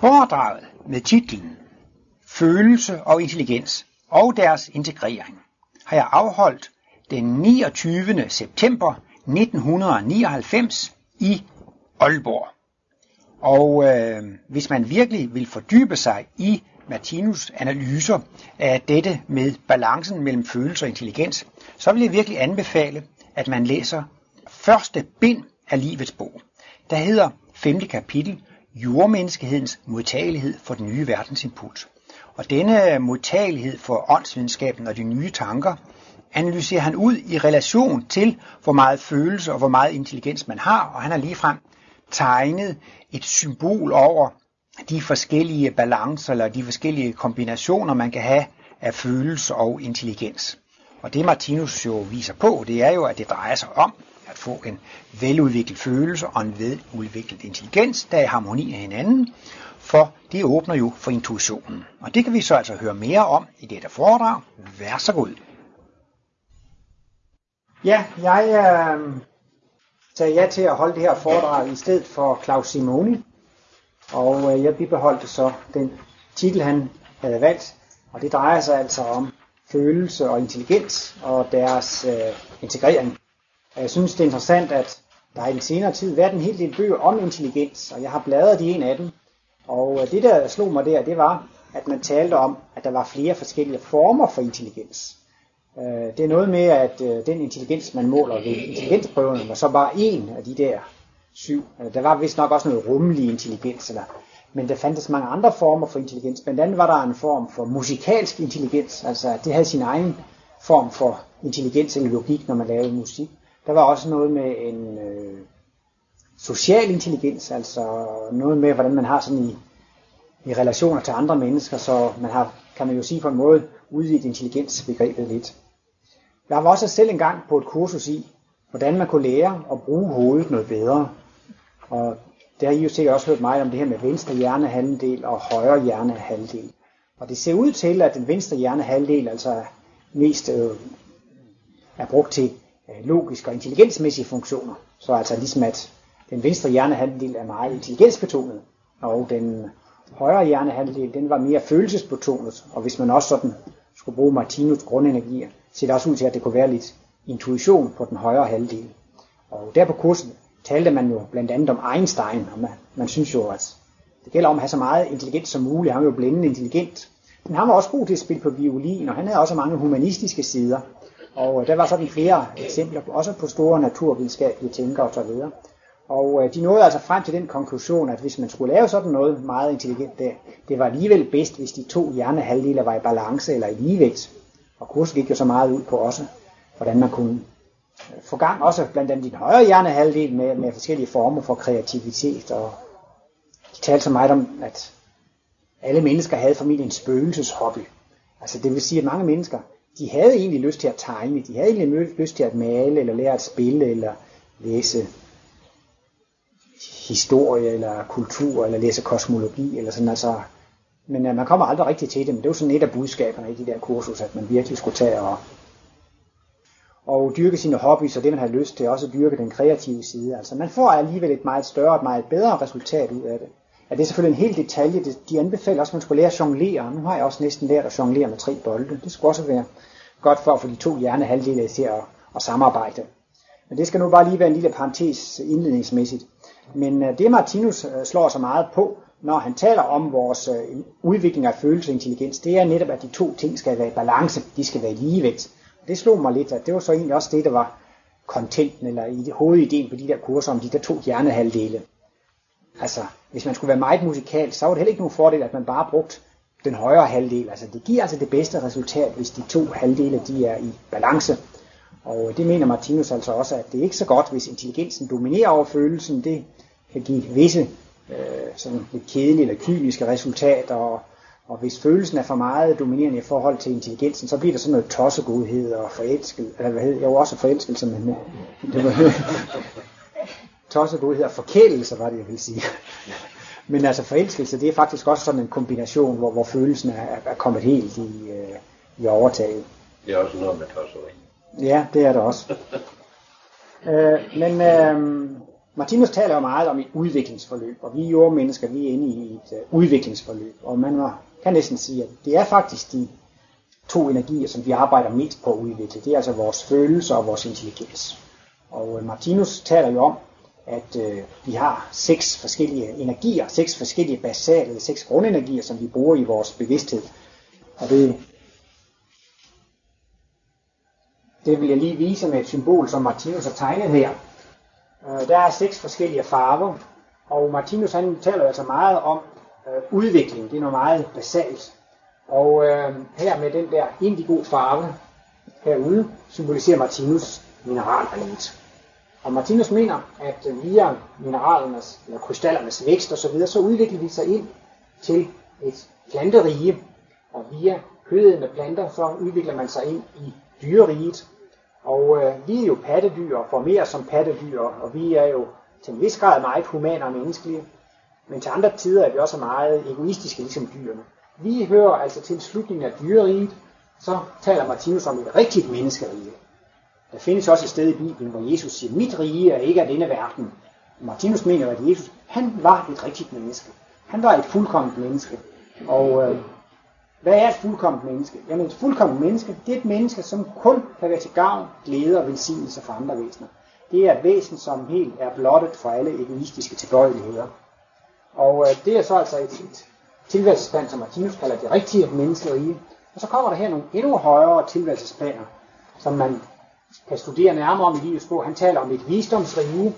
Foredraget med titlen Følelse og intelligens og deres integrering har jeg afholdt den 29. september 1999 i Aalborg. Og øh, hvis man virkelig vil fordybe sig i Martinus analyser af dette med balancen mellem følelse og intelligens, så vil jeg virkelig anbefale, at man læser første bind af livets bog. Der hedder femte kapitel Jordmenneskehedens modtagelighed for den nye verdensimpuls. Og denne modtagelighed for åndsvidenskaben og de nye tanker, analyserer han ud i relation til, hvor meget følelse og hvor meget intelligens man har, og han har ligefrem tegnet et symbol over de forskellige balancer eller de forskellige kombinationer, man kan have af følelse og intelligens. Og det Martinus jo viser på, det er jo, at det drejer sig om få en veludviklet følelse og en veludviklet intelligens, der er i harmoni med hinanden, for det åbner jo for intuitionen. Og det kan vi så altså høre mere om i dette foredrag. Vær så god. Ja, jeg øh, sagde ja til at holde det her foredrag i stedet for Claus Simoni, og øh, jeg bibeholdte så den titel, han havde valgt, og det drejer sig altså om følelse og intelligens og deres øh, integrering. Og jeg synes, det er interessant, at der i den senere tid været en hel del bøger om intelligens, og jeg har bladret i en af dem. Og øh, det, der slog mig der, det var, at man talte om, at der var flere forskellige former for intelligens. Øh, det er noget med, at øh, den intelligens, man måler ved intelligensprøverne, var så bare en af de der syv. Der var vist nok også noget rummelig intelligens, eller, men der fandtes mange andre former for intelligens. Blandt andet var der en form for musikalsk intelligens, altså det havde sin egen form for intelligens eller logik, når man lavede musik. Der var også noget med en øh, social intelligens, altså noget med, hvordan man har sådan i, i relationer til andre mennesker, så man har, kan man jo sige på en måde, udvidet intelligensbegrebet lidt. Jeg var også selv engang på et kursus i, hvordan man kunne lære at bruge hovedet noget bedre. Og det har I jo sikkert også hørt meget om det her med venstre hjernehalvdel og højre hjernehalvdel. Og det ser ud til, at den venstre hjernehalvdel altså mest øh, er brugt til Øh, logiske og intelligensmæssige funktioner. Så altså ligesom at den venstre hjernehalvdel er meget intelligensbetonet, og den højre hjernehalvdel, den var mere følelsesbetonet, og hvis man også sådan skulle bruge Martinus grundenergier, ser det også ud til, at det kunne være lidt intuition på den højre halvdel. Og der på kursen talte man jo blandt andet om Einstein, og man, man synes jo, at det gælder om at have så meget intelligens som muligt. Han var jo blændende intelligent. Men han var også god til at spille på violin, og han havde også mange humanistiske sider. Og øh, der var sådan flere eksempler, også på store naturvidenskabelige tænkere osv. Og øh, de nåede altså frem til den konklusion, at hvis man skulle lave sådan noget meget intelligent der, det var alligevel bedst, hvis de to hjernehalvdele var i balance eller i ligevægt. Og kurset gik jo så meget ud på også, hvordan man kunne øh, få gang også blandt andet din højre hjernehalvdel med, med forskellige former for kreativitet. Og de talte så meget om, at alle mennesker havde formentlig en spøgelseshobby. Altså det vil sige, at mange mennesker, de havde egentlig lyst til at tegne, de havde egentlig lyst til at male, eller lære at spille, eller læse historie, eller kultur, eller læse kosmologi, eller sådan altså. Men øh, man kommer aldrig rigtig til det, men det var sådan et af budskaberne i de der kursus, at man virkelig skulle tage og, og dyrke sine hobbyer og det man har lyst til, også dyrke den kreative side. Altså man får alligevel et meget større, et meget bedre resultat ud af det at det er selvfølgelig en hel detalje. De anbefaler også, at man skulle lære at jonglere. Nu har jeg også næsten lært at jonglere med tre bolde. Det skulle også være godt for at få de to hjernehalvdele til at, at samarbejde. Men det skal nu bare lige være en lille parentes indledningsmæssigt. Men øh, det Martinus øh, slår så meget på, når han taler om vores øh, udvikling af følelse og intelligens, det er netop, at de to ting skal være i balance, de skal være i ligevægt. Det slog mig lidt, at det var så egentlig også det, der var kontenten, eller i hovedideen på de der kurser om de der to hjernehalvdele. Altså, hvis man skulle være meget musikal, så var det heller ikke nogen fordel, at man bare brugte den højre halvdel. Altså, det giver altså det bedste resultat, hvis de to halvdele de er i balance. Og det mener Martinus altså også, at det er ikke så godt, hvis intelligensen dominerer over følelsen. Det kan give visse øh, sådan lidt kedelige eller kyniske resultater, og, og hvis følelsen er for meget dominerende i forhold til intelligensen, så bliver der sådan noget tossegodhed og forelskelse, eller hvad hedder jeg også forelskelse, men det var tossegodhed og forkælelse, var det jeg vil sige. Men altså forelskelse, det er faktisk også sådan en kombination, hvor, hvor følelsen er, er kommet helt i, øh, i overtaget. Det er også noget med tosseri. Ja, det er det også. øh, men øh, Martinus taler jo meget om et udviklingsforløb, og vi jordmennesker, vi er inde i et uh, udviklingsforløb, og man kan næsten sige, at det er faktisk de to energier, som vi arbejder mest på at udvikle. Det er altså vores følelser og vores intelligens. Og uh, Martinus taler jo om, at øh, vi har seks forskellige energier, seks forskellige basale, seks grundenergier, som vi bruger i vores bevidsthed. Og det, det vil jeg lige vise med et symbol, som Martinus har tegnet her. Øh, der er seks forskellige farver, og Martinus han taler altså meget om øh, udvikling. Det er noget meget basalt. Og øh, her med den der indigo farve herude, symboliserer Martinus mineralriget. Og Martinus mener, at via mineralernes eller krystallernes vækst osv., så, videre, så udvikler de sig ind til et planterige, og via kødende planter, så udvikler man sig ind i dyreriget, og øh, vi er jo pattedyr og formerer som pattedyr, og vi er jo til en vis grad meget humane og menneskelige. Men til andre tider er vi også meget egoistiske, ligesom dyrene. Vi hører altså til slutningen af dyreriget, så taler Martinus om et rigtigt menneskerige. Der findes også et sted i Bibelen, hvor Jesus siger, mit rige er ikke af denne verden. Martinus mener, at Jesus, han var et rigtigt menneske. Han var et fuldkommet menneske. Og øh, hvad er et fuldkommet menneske? Jamen et fuldkommet menneske, det er et menneske, som kun kan være til gavn, glæde og velsignelse for andre væsener. Det er et væsen, som helt er blottet for alle egoistiske tilbøjeligheder. Og øh, det er så altså et, et tilværelsesplan, som Martinus kalder det rigtige menneskerige. Og så kommer der her nogle endnu højere tilværelsesplaner, som man kan studere nærmere om i livets bog. Han taler om et visdomsrige,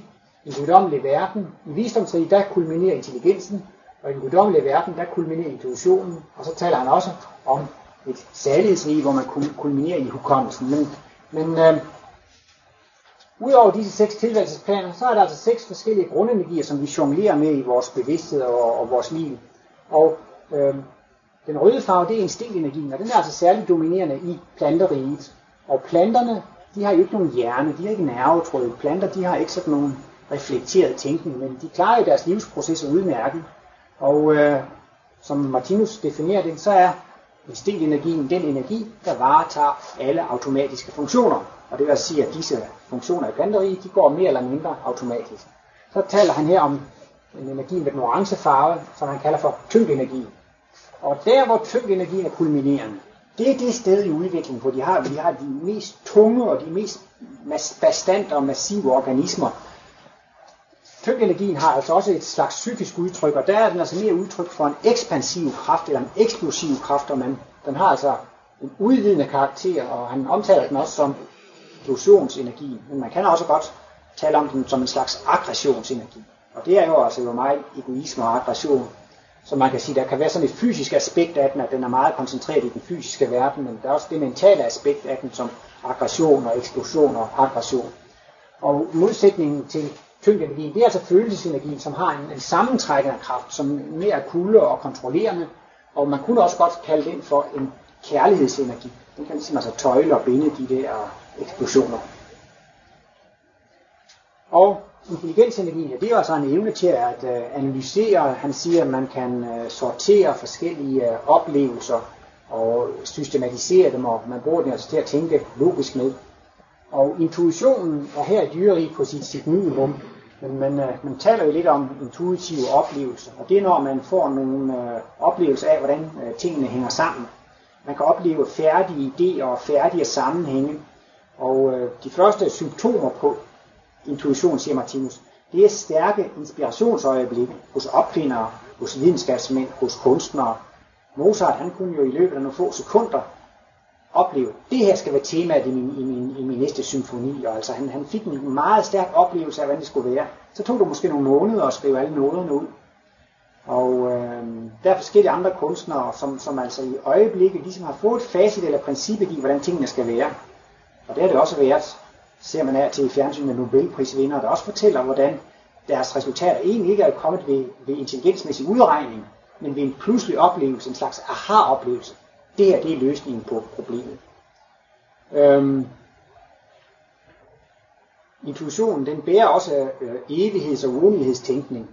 en guddommelig verden. I visdomsrige, der kulminerer intelligensen, og i den guddommelige verden, der kulminerer intuitionen, og så taler han også om et særlighedsrige, hvor man kulminerer i hukommelsen. Men, men øh, udover disse seks tilværelsesplaner, så er der altså seks forskellige grundenergier, som vi jonglerer med i vores bevidsthed og, og vores liv. Og øh, den røde farve, det er instinktenergien, og den er altså særligt dominerende i planteriget. Og planterne, de har jo ikke nogen hjerne, de har ikke nervetråd. Planter, de har ikke sådan nogen reflekteret tænkning, men de klarer jo deres livsprocesser udmærket. Og øh, som Martinus definerer det, så er instinktenergien den energi, der varetager alle automatiske funktioner. Og det vil altså sige, at disse funktioner i planteriet, de går mere eller mindre automatisk. Så taler han her om en energi med den orange farve, som han kalder for tyngdenergi. Og der, hvor tyngdenergien er kulminerende, det er det sted i udviklingen, hvor de har, vi har de mest tunge og de mest bastante og massive organismer, Tyngdenergien har altså også et slags psykisk udtryk, og der er den altså mere udtryk for en ekspansiv kraft, eller en eksplosiv kraft, og man, den har altså en udvidende karakter, og han omtaler den også som eksplosionsenergi, men man kan også godt tale om den som en slags aggressionsenergi. Og det er jo altså jo meget egoisme og aggression. Så man kan sige, der kan være sådan et fysisk aspekt af den, at den er meget koncentreret i den fysiske verden, men der er også det mentale aspekt af den, som aggression og eksplosion og aggression. Og modsætningen til tyngdenergien, det er altså følelsesenergien, som har en, en sammentrækkende kraft, som mere er kulde og kontrollerende, og man kunne også godt kalde den for en kærlighedsenergi. Den kan ligesom altså tøjle og binde de der eksplosioner. Og intelligensenergien, det er altså en evne til at øh, analysere. Han siger, at man kan øh, sortere forskellige øh, oplevelser og systematisere dem, og man bruger den altså til at tænke logisk med. Og intuitionen er her i dyreri på sit, sit minimum, men man, øh, man taler jo lidt om intuitive oplevelser, og det er når man får nogle øh, oplevelser af, hvordan øh, tingene hænger sammen. Man kan opleve færdige idéer og færdige sammenhænge, og øh, de første symptomer på intuition, siger Martinus, det er stærke inspirationsøjeblik hos opfindere, hos videnskabsmænd, hos kunstnere. Mozart han kunne jo i løbet af nogle få sekunder opleve, det her skal være temaet i min, i min, i min næste symfoni. Og altså han, han fik en meget stærk oplevelse af, hvordan det skulle være. Så tog det måske nogle måneder at skrive alle noderne ud. Og øh, der er forskellige andre kunstnere, som, som altså i øjeblikket ligesom har fået et facit eller princippet i, hvordan tingene skal være. Og det har det også været, ser man af til fjernsyn med der også fortæller, hvordan deres resultater egentlig ikke er kommet ved, ved intelligensmæssig udregning, men ved en pludselig oplevelse, en slags aha-oplevelse. Det her, det er løsningen på problemet. Øhm, intuitionen, den bærer også øh, evigheds- og uendelighedstænkning.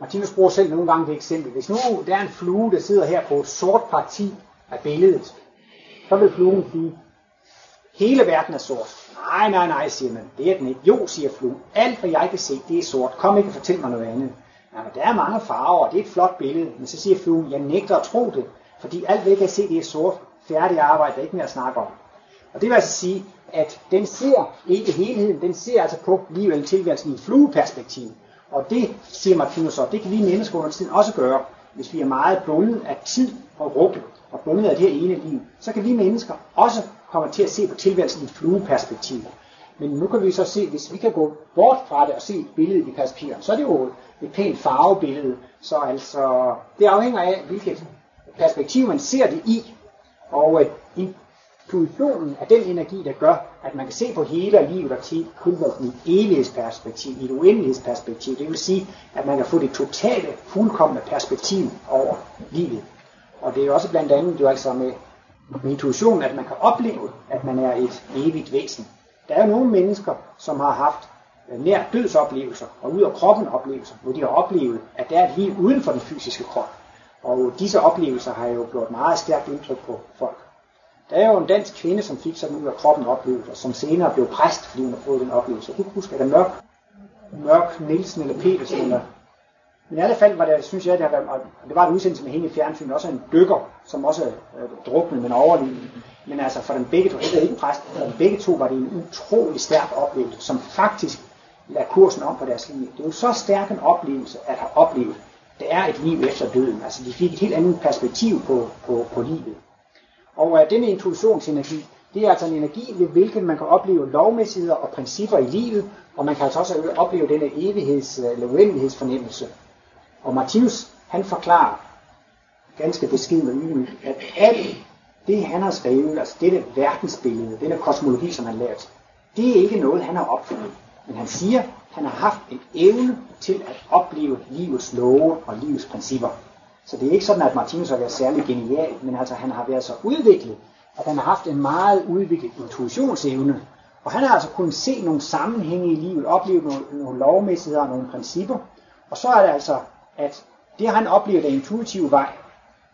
Martinus bruger selv nogle gange det eksempel. Hvis nu der er en flue, der sidder her på et sort parti af billedet, så vil fluen sige, hele verden er sort. Nej, nej, nej, siger man. Det er den ikke. Jo, siger fluen. Alt, hvad jeg kan se, det er sort. Kom ikke og fortæl mig noget andet. Nej, men der er mange farver, og det er et flot billede. Men så siger fluen, jeg nægter at tro det. Fordi alt, hvad jeg kan se, det er sort. Færdig arbejde, der er ikke mere at snakke om. Og det vil altså sige, at den ser ikke helheden, den ser altså på livet eller tilværelsen i flueperspektiv. Og det, siger Martinus så, det kan vi mennesker under tiden også gøre, hvis vi er meget bundet af tid og rum, og bundet af det her ene liv, så kan vi mennesker også kommer til at se på tilværelsen i et flueperspektiv. Men nu kan vi så se, hvis vi kan gå bort fra det og se billedet i perspektiv, så er det jo et pænt farvebillede. Så altså, det afhænger af, hvilket perspektiv man ser det i. Og øh, intuitionen er den energi, der gør, at man kan se på hele livet og tilværelsen i et evighedsperspektiv, i et uendelighedsperspektiv. Det vil sige, at man kan få det totale, fuldkommende perspektiv over livet. Og det er også blandt andet jo altså med intuition, at man kan opleve, at man er et evigt væsen. Der er nogle mennesker, som har haft øh, nær dødsoplevelser og ud af kroppen oplevelser, hvor de har oplevet, at der er et liv uden for den fysiske krop. Og disse oplevelser har jo gjort meget stærkt indtryk på folk. Der er jo en dansk kvinde, som fik sådan ud af kroppen oplevelser, som senere blev præst, fordi hun har fået den oplevelse. Jeg kan ikke huske, er det Mørk, Mørk Nielsen eller Petersen, eller men i alle fald var det, synes jeg, det, har været, og det var en udsendelse med hende i fjernsyn, også en dykker, som også øh, druknede, men overlevede. Men altså for dem begge to, det ikke præst, for dem begge to var det en utrolig stærk oplevelse, som faktisk lader kursen om på deres liv. Det er jo så stærk en oplevelse at have oplevet, Det er et liv efter døden. Altså de fik et helt andet perspektiv på, på, på livet. Og øh, denne intuitionsenergi, det er altså en energi, ved hvilken man kan opleve lovmæssigheder og principper i livet, og man kan altså også opleve denne evigheds- øh, eller uendelighedsfornemmelse. Og Martinus, han forklarer ganske beskidt og ydmygt, at alt det, han har skrevet, altså dette verdensbillede, denne kosmologi, som han lærte, det er ikke noget, han har opfundet. Men han siger, at han har haft en evne til at opleve livets love og livets principper. Så det er ikke sådan, at Martinus har været særlig genial, men altså han har været så udviklet, at han har haft en meget udviklet intuitionsevne. Og han har altså kunnet se nogle sammenhænge i livet, opleve nogle, nogle lovmæssigheder og nogle principper. Og så er det altså, at det han oplevede af intuitiv vej,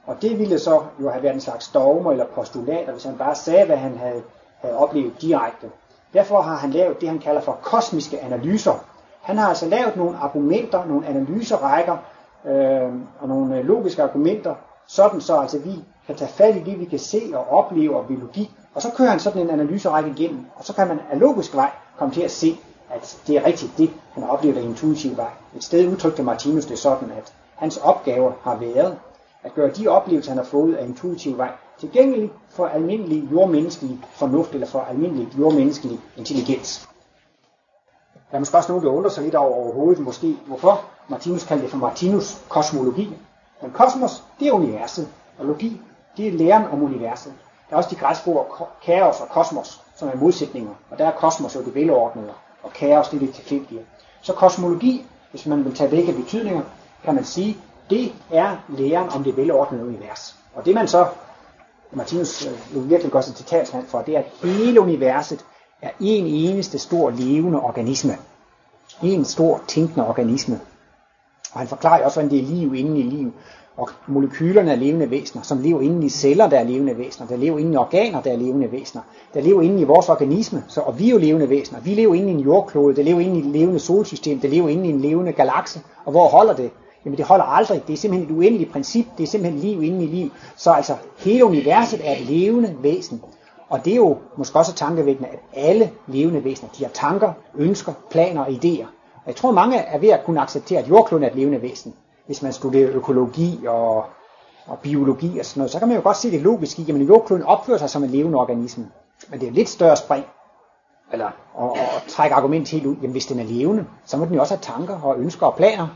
og det ville så jo have været en slags dogmer eller postulater, hvis han bare sagde, hvad han havde, havde oplevet direkte. Derfor har han lavet det, han kalder for kosmiske analyser. Han har altså lavet nogle argumenter, nogle analyserækker øh, og nogle øh, logiske argumenter, sådan så altså vi kan tage fat i det, vi kan se og opleve og biologi, og så kører han sådan en analyserække igennem, og så kan man af logisk vej komme til at se, at det er rigtigt det, han oplevede intuitivt var. Et sted udtrykte Martinus det sådan, at hans opgaver har været at gøre de oplevelser, han har fået af intuitiv vej, tilgængelige for almindelig jordmenneskelig fornuft eller for almindelig jordmenneskelig intelligens. Der er måske også nogen, der undrer sig lidt over overhovedet, måske hvorfor Martinus kaldte det for Martinus kosmologi. Men kosmos, det er universet, og logi, det er læren om universet. Der er også de græske ord kaos og kosmos, som er modsætninger, og der er kosmos jo det velordnede, og kaos det er det tilfældige. Så kosmologi, hvis man vil tage begge betydninger, kan man sige, det er læren om det velordnede univers. Og det man så, Martinus øh, jo virkelig gør sig til talsmand for, det er, at hele universet er en eneste stor levende organisme. En stor tænkende organisme. Og han forklarer også, hvordan det er liv inden i liv. Og molekylerne er levende væsener, som lever inde i celler, der er levende væsener. Der lever inde i organer, der er levende væsener. Der lever inde i vores organisme, så, og vi er jo levende væsener. Vi lever inde i en jordklode, der lever inde i et levende solsystem, der lever inde i en levende galakse. Og hvor holder det? Jamen det holder aldrig. Det er simpelthen et uendeligt princip. Det er simpelthen liv inde i liv. Så altså hele universet er et levende væsen. Og det er jo måske også tankevækkende, at alle levende væsener, de har tanker, ønsker, planer og idéer. Og jeg tror mange er ved at kunne acceptere, at jordkloden er et levende væsen. Hvis man studerer økologi og, og biologi og sådan noget, så kan man jo godt se det logiske i, at jordkloden opfører sig som en levende organisme. Men det er et lidt større spring, eller at, at trække argumentet helt ud. Jamen hvis den er levende, så må den jo også have tanker og ønsker og planer.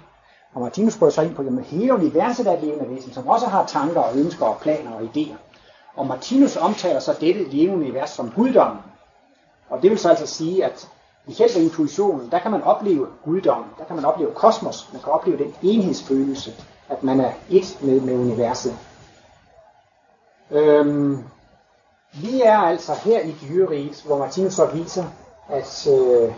Og Martinus går så ind på, at hele universet er et levende væsen, som også har tanker og ønsker og planer og idéer. Og Martinus omtaler så dette levende univers som guddommen. Og det vil så altså sige, at i ved intuitionen, der kan man opleve guddommen, der kan man opleve kosmos, man kan opleve den enhedsfølelse, at man er et med, med universet. Øhm, vi er altså her i dyreriget, hvor Martinus så viser, at øh,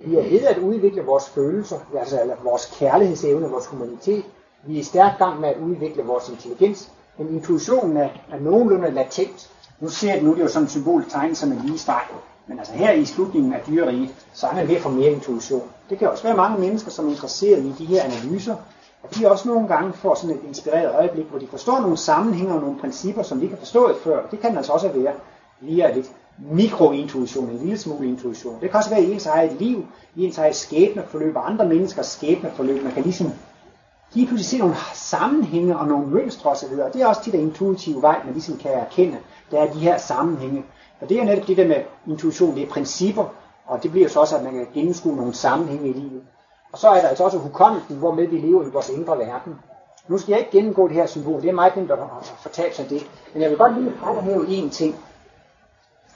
vi er ved at udvikle vores følelser, altså eller vores kærlighedsevne, vores humanitet. Vi er i stærk gang med at udvikle vores intelligens, men intuitionen er, er nogenlunde latent. Nu ser det nu, det er jo sådan et symbol tegnet som en lige streg. Men altså her i slutningen af dyreriet, så er man ved at få mere intuition. Det kan også være mange mennesker, som er interesseret i de her analyser, og de også nogle gange får sådan et inspireret øjeblik, hvor de forstår nogle sammenhænge og nogle principper, som de ikke har forstået før. Det kan altså også være via lidt mikrointuition, en lille smule intuition. Det kan også være i ens eget liv, i ens eget skæbneforløb og andre menneskers skæbneforløb. Man kan ligesom lige pludselig se nogle sammenhænge og nogle mønstre osv. Og det er også de der intuitive vej, man ligesom kan erkende. Der er de her sammenhænge. Og det er netop det der med intuition, det er principper, og det bliver så også, at man kan gennemskue nogle sammenhænge i livet. Og så er der altså også hukommelsen, hvormed vi lever i vores indre verden. Nu skal jeg ikke gennemgå det her symbol, det er meget nemt at fortælle sig det. Men jeg vil godt lige fremhæve én ting.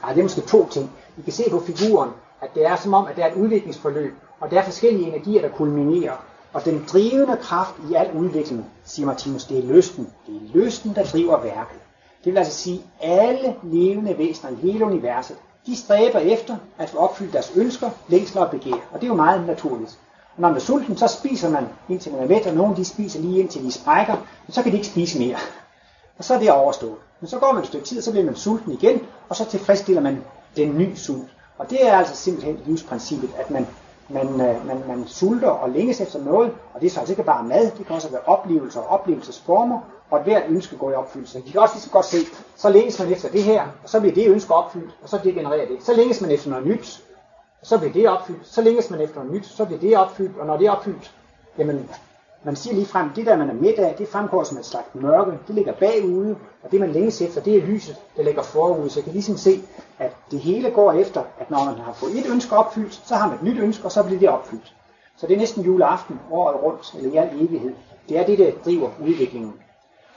Ej, det er måske to ting. I kan se på figuren, at det er som om, at det er et udviklingsforløb, og der er forskellige energier, der kulminerer. Og den drivende kraft i al udvikling, siger Martinus, det er lysten. Det er lysten, der driver værket. Det vil altså sige, alle levende væsener i hele universet, de stræber efter at få opfyldt deres ønsker, længsler og begær. Og det er jo meget naturligt. Og når man er sulten, så spiser man indtil man er mæt, og nogle de spiser lige indtil de sprækker, og så kan de ikke spise mere. Og så er det overstået. Men så går man et stykke tid, så bliver man sulten igen, og så tilfredsstiller man den nye sult. Og det er altså simpelthen livsprincippet, at man, man, øh, man, man sulter og længes efter noget, og det er så altså ikke bare mad, det kan også være oplevelser og oplevelsesformer, og at hvert ønske går i opfyldelse. De kan også lige så godt se, så længes man efter det her, og så bliver det ønske opfyldt, og så degenererer det. Så længes man efter noget nyt, så bliver det opfyldt. Så længes man efter noget nyt, så bliver det opfyldt, og når det er opfyldt, jamen, man siger lige frem, det der man er midt af, det fremgår som et slags mørke, det ligger bagude, og det man længes efter, det er lyset, der ligger forude. Så jeg kan ligesom se, at det hele går efter, at når man har fået et ønske opfyldt, så har man et nyt ønske, og så bliver det opfyldt. Så det er næsten juleaften året rundt, eller i al evighed. Det er det, der driver udviklingen.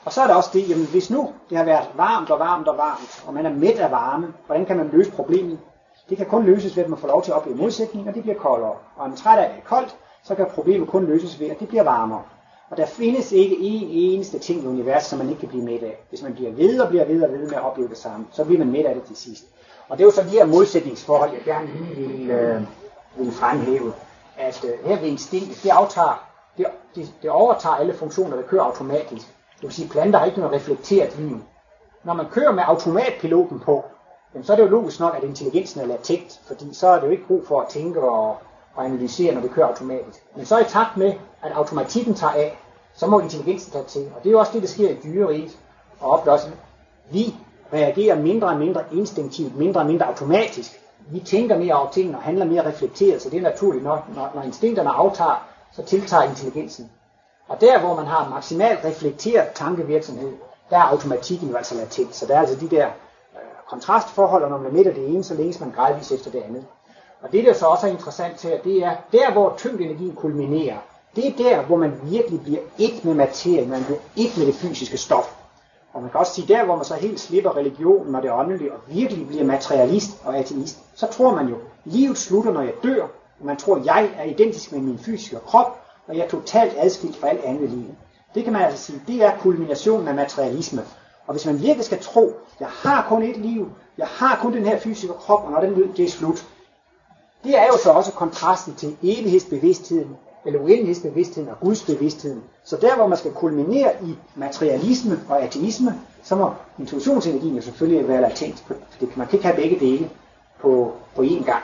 Og så er der også det, jamen hvis nu det har været varmt og varmt og varmt, og man er mæt af varme, hvordan kan man løse problemet? Det kan kun løses ved, at man får lov til at opleve modsætninger, og det bliver koldere. Og er man træt af, at det er koldt, så kan problemet kun løses ved, at det bliver varmere. Og der findes ikke en eneste ting i universet, som man ikke kan blive med af. Hvis man bliver ved og bliver ved og ved med at opleve det samme, så bliver man med af det til sidst. Og det er jo så de her modsætningsforhold, jeg gerne lige vil, øh, vil fremhæve. At øh, her ved instinkt, det, aftager, det, det, det overtager alle funktioner, der kører automatisk. Det vil sige, at planter har ikke noget reflekteret liv. Når man kører med automatpiloten på, jamen, så er det jo logisk nok, at intelligensen er latent, fordi så er det jo ikke brug for at tænke og, og analysere, når det kører automatisk. Men så i takt med, at automatikken tager af, så må intelligensen tage til. Og det er jo også det, der sker i dyreriet, og opblåsning. Vi reagerer mindre og mindre instinktivt, mindre og mindre automatisk. Vi tænker mere over tingene og handler mere reflekteret, så det er naturligt nok. Når, når instinkterne aftager, så tiltager intelligensen. Og der, hvor man har maksimalt reflekteret tankevirksomhed, der er automatikken jo altså latent. Så der er altså de der øh, kontrastforhold, og når man er midt af det ene, så længes man gradvist efter det andet. Og det, der så også er interessant til, det er, der hvor tyngdenergien kulminerer, det er der, hvor man virkelig bliver et med materien, man bliver et med det fysiske stof. Og man kan også sige, der hvor man så helt slipper religionen og det åndelige, og virkelig bliver materialist og ateist, så tror man jo, livet slutter, når jeg dør, og man tror, jeg er identisk med min fysiske krop, og jeg er totalt adskilt fra alt andet liv. Det kan man altså sige, det er kulminationen af materialisme. Og hvis man virkelig skal tro, jeg har kun et liv, jeg har kun den her fysiske krop, og når den det er slut, det er jo så også kontrasten til evighedsbevidstheden, eller uendelighedsbevidstheden og gudsbevidstheden. Så der, hvor man skal kulminere i materialisme og ateisme, så må intuitionsenergien jo selvfølgelig være latent. For man kan ikke have begge dele på, på én gang.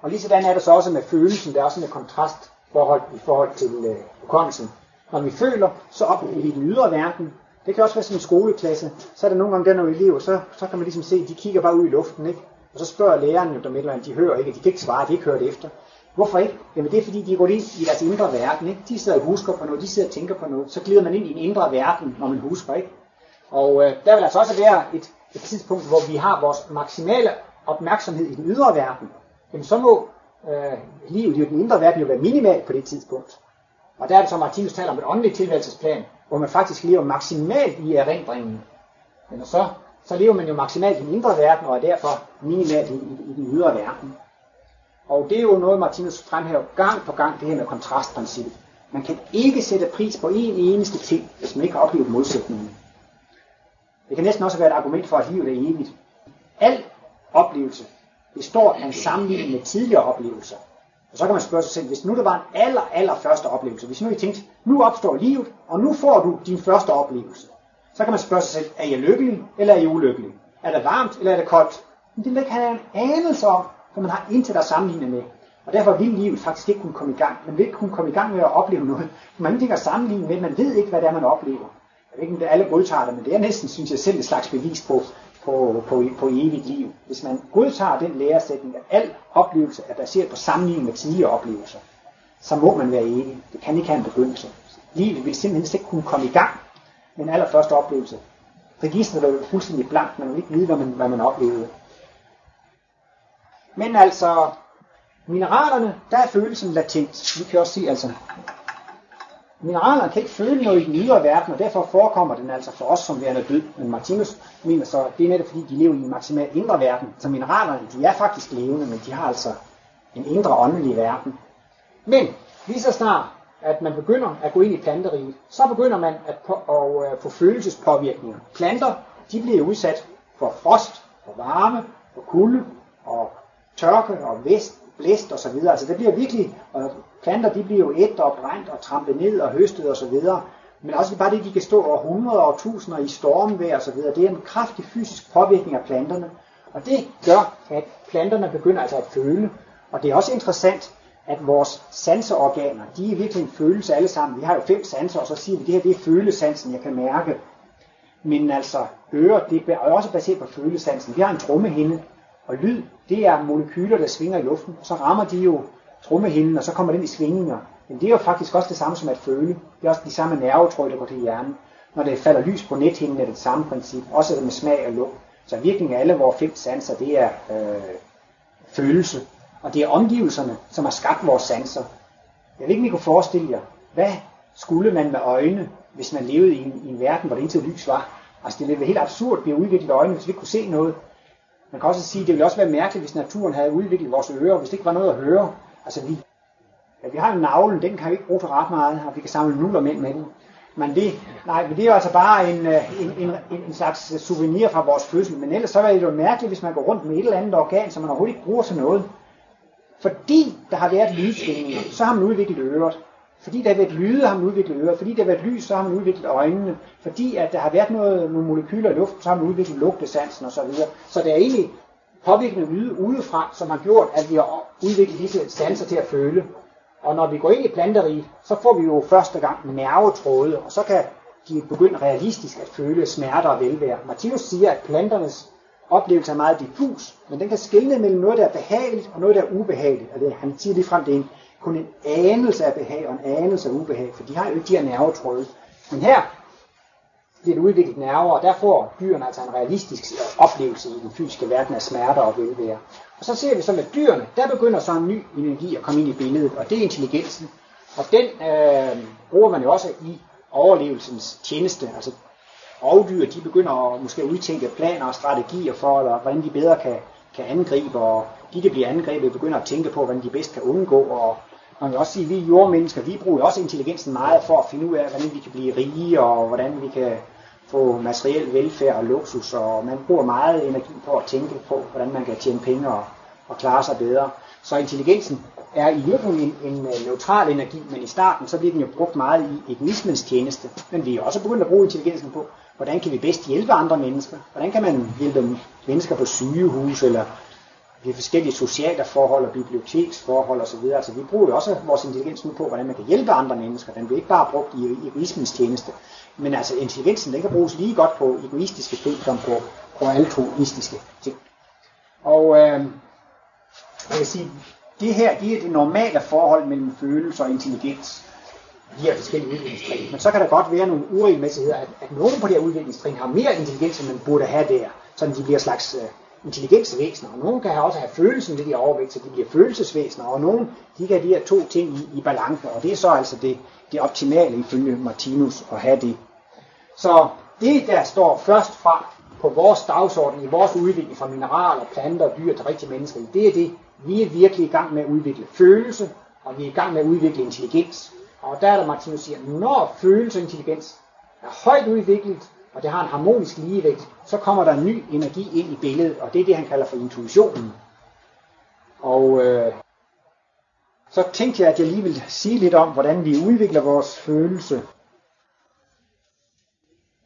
Og lige sådan er det så også med følelsen, der er også en kontrast forhold, i forhold til øh, hukommelsen. Når vi føler, så op vi den ydre verden. Det kan også være sådan en skoleklasse. Så er der nogle gange der, når elever, så, så kan man ligesom se, de kigger bare ud i luften. Ikke? Og så spørger læreren jo dem et eller andet, de hører ikke, de kan ikke svare, de ikke hører det efter. Hvorfor ikke? Jamen det er fordi, de går ind i deres indre verden. Ikke? De sidder og husker på noget, de sidder og tænker på noget. Så glider man ind i en indre verden, når man husker. ikke. Og øh, der vil altså også være et, et tidspunkt, hvor vi har vores maksimale opmærksomhed i den ydre verden. Jamen så må øh, livet i den indre verden jo være minimalt på det tidspunkt. Og der er det så, Martinus taler om et åndeligt tilværelsesplan, hvor man faktisk lever maksimalt i erindringen. Men så så lever man jo maksimalt i den indre verden, og er derfor minimalt i, i, i den ydre verden. Og det er jo noget, Martinus fremhæver gang på gang, det her med kontrastprincippet. Man kan ikke sætte pris på en eneste ting, hvis man ikke har oplevet modsætningen. Det kan næsten også være et argument for, at livet er evigt. Al oplevelse det står, at han sammenligner med tidligere oplevelser. Og så kan man spørge sig selv, hvis nu det var en aller, aller første oplevelse, hvis nu I tænkte, nu opstår livet, og nu får du din første oplevelse, Så kan man spørge sig selv, er jeg lykkelig, eller er jeg ulykkelig? Er det varmt, eller er det koldt? Men det vil ikke have en anelse om, for man har intet at sammenligne med. Og derfor vil livet faktisk ikke kunne komme i gang. Man vil ikke kunne komme i gang med at opleve noget. Man har ingenting at sammenligne med, man ved ikke, hvad det er, man oplever. Jeg ved ikke, om det alle godtager det, men det er næsten, synes jeg selv, et slags bevis på, på, på, på evigt liv. Hvis man godtager den læresætning, at al oplevelse er baseret på sammenligning med tidligere oplevelser, så må man være evig. Det kan ikke have en begyndelse. Livet vil simpelthen ikke kunne komme i gang med en allerførste oplevelse. Registret er fuldstændig blankt, man vil ikke vide, hvad man, hvad man oplevede. Men altså, mineralerne, der er følelsen latent. Vi kan også se altså, mineralerne kan ikke føle noget i den ydre verden, og derfor forekommer den altså for os som værende død. Men Martinus mener så, at det er netop fordi, de lever i en maksimal indre verden. Så mineralerne, de er faktisk levende, men de har altså en indre åndelig verden. Men lige så snart, at man begynder at gå ind i planteriget, så begynder man at, på, at, øh, få følelsespåvirkninger. Planter, de bliver udsat for frost, for varme, for kulde, og tørke og vest, blæst osv. Altså det bliver virkelig, og planter de bliver jo ædt og brændt og trampet ned og høstet osv. Men også bare det, de kan stå over hundreder og tusinder i stormvejr osv. Det er en kraftig fysisk påvirkning af planterne. Og det gør, at planterne begynder altså at føle. Og det er også interessant, at vores sanseorganer, de er virkelig en følelse alle sammen. Vi har jo fem sanser, og så siger vi, at det her det er følesansen, jeg kan mærke. Men altså, ører, det er også baseret på følesansen. Vi har en trommehinde, og lyd, det er molekyler, der svinger i luften, og så rammer de jo trommehinden, og så kommer den i svingninger. Men det er jo faktisk også det samme som at føle. Det er også de samme nervetråd, der går til hjernen. Når det falder lys på nethinden, er det det samme princip. Også det med smag og lugt. Så virkningen af alle vores fem sanser, det er øh, følelse. Og det er omgivelserne, som har skabt vores sanser. Jeg ved ikke, om I kunne forestille jer, hvad skulle man med øjne, hvis man levede i en, i en verden, hvor det intet lys var? Altså det ville være helt absurd, at vi har udviklet øjne, hvis vi ikke kunne se noget. Man kan også sige, at det ville også være mærkeligt, hvis naturen havde udviklet vores ører, hvis det ikke var noget at høre. Altså vi, ja, vi har en navle, den kan vi ikke bruge til ret meget, og vi kan samle nuller med, med den. Men det, nej, men det er jo altså bare en, øh, en, en, en slags øh, souvenir fra vores fødsel. Men ellers så er det jo mærkeligt, hvis man går rundt med et eller andet organ, som man overhovedet ikke bruger til noget. Fordi der har været lydsvingninger, så har man udviklet øret. Fordi der har været lyde, har man udviklet øret. Fordi der har været lys, så har man udviklet øjnene. Fordi at der har været noget, nogle molekyler i luften, så har man udviklet lugtesansen osv. Så, videre. så det er egentlig påvirkning udefra, som har gjort, at vi har udviklet disse sanser til at føle. Og når vi går ind i planteriet, så får vi jo første gang nervetråde, og så kan de begynde realistisk at føle smerter og velvære. Martinus siger, at planternes oplevelse er meget diffus, men den kan skelne mellem noget, der er behageligt og noget, der er ubehageligt. Og det, han siger lige frem, det er en, kun en anelse af behag og en anelse af ubehag, for de har jo ikke de her nervetråde. Men her bliver det udviklet nerver, og der får dyrene altså en realistisk oplevelse i den fysiske verden af smerter og velvære. Og så ser vi så med dyrene, der begynder så en ny energi at komme ind i billedet, og det er intelligensen. Og den øh, bruger man jo også i overlevelsens tjeneste. Altså rovdyr, de begynder at måske udtænke planer og strategier for, eller hvordan de bedre kan, kan angribe, og de, der bliver angrebet, begynder at tænke på, hvordan de bedst kan undgå. Og man kan også sige, at vi jordmennesker, vi bruger også intelligensen meget for at finde ud af, hvordan vi kan blive rige, og hvordan vi kan få materiel velfærd og luksus, og man bruger meget energi på at tænke på, hvordan man kan tjene penge og, og klare sig bedre. Så intelligensen er i virkeligheden en, en øh, neutral energi, men i starten så bliver den jo brugt meget i egoismens tjeneste. Men vi er også begyndt at bruge intelligensen på, hvordan kan vi bedst hjælpe andre mennesker? Hvordan kan man hjælpe mennesker på sygehus, eller ved forskellige sociale forhold og biblioteksforhold osv. Altså vi bruger jo også vores intelligens nu på, hvordan man kan hjælpe andre mennesker. Den bliver ikke bare brugt i egoismens tjeneste. Men altså intelligensen, den kan bruges lige godt på egoistiske ting, som på, på altruistiske ting. Og øh, jeg kan sige, det her det er det normale forhold mellem følelse og intelligens. De her forskellige udviklingstrin. Men så kan der godt være nogle uregelmæssigheder, at, at nogen på det her udviklingstrin har mere intelligens, end man burde have der. Så de bliver slags øh, intelligensvæsener. Og nogen kan også have følelsen lidt i overvægt, så de bliver følelsesvæsener. Og nogen de kan have de her to ting i, i balance. Og det er så altså det, det optimale ifølge Martinus at have det. Så det, der står først fra på vores dagsorden, i vores udvikling fra mineraler, planter og dyr til rigtige mennesker, det er det, vi er virkelig i gang med at udvikle følelse, og vi er i gang med at udvikle intelligens. Og der er der Martinus siger, når følelse og intelligens er højt udviklet, og det har en harmonisk ligevægt, så kommer der en ny energi ind i billedet, og det er det, han kalder for intuitionen. Og øh, så tænkte jeg, at jeg lige vil sige lidt om, hvordan vi udvikler vores følelse.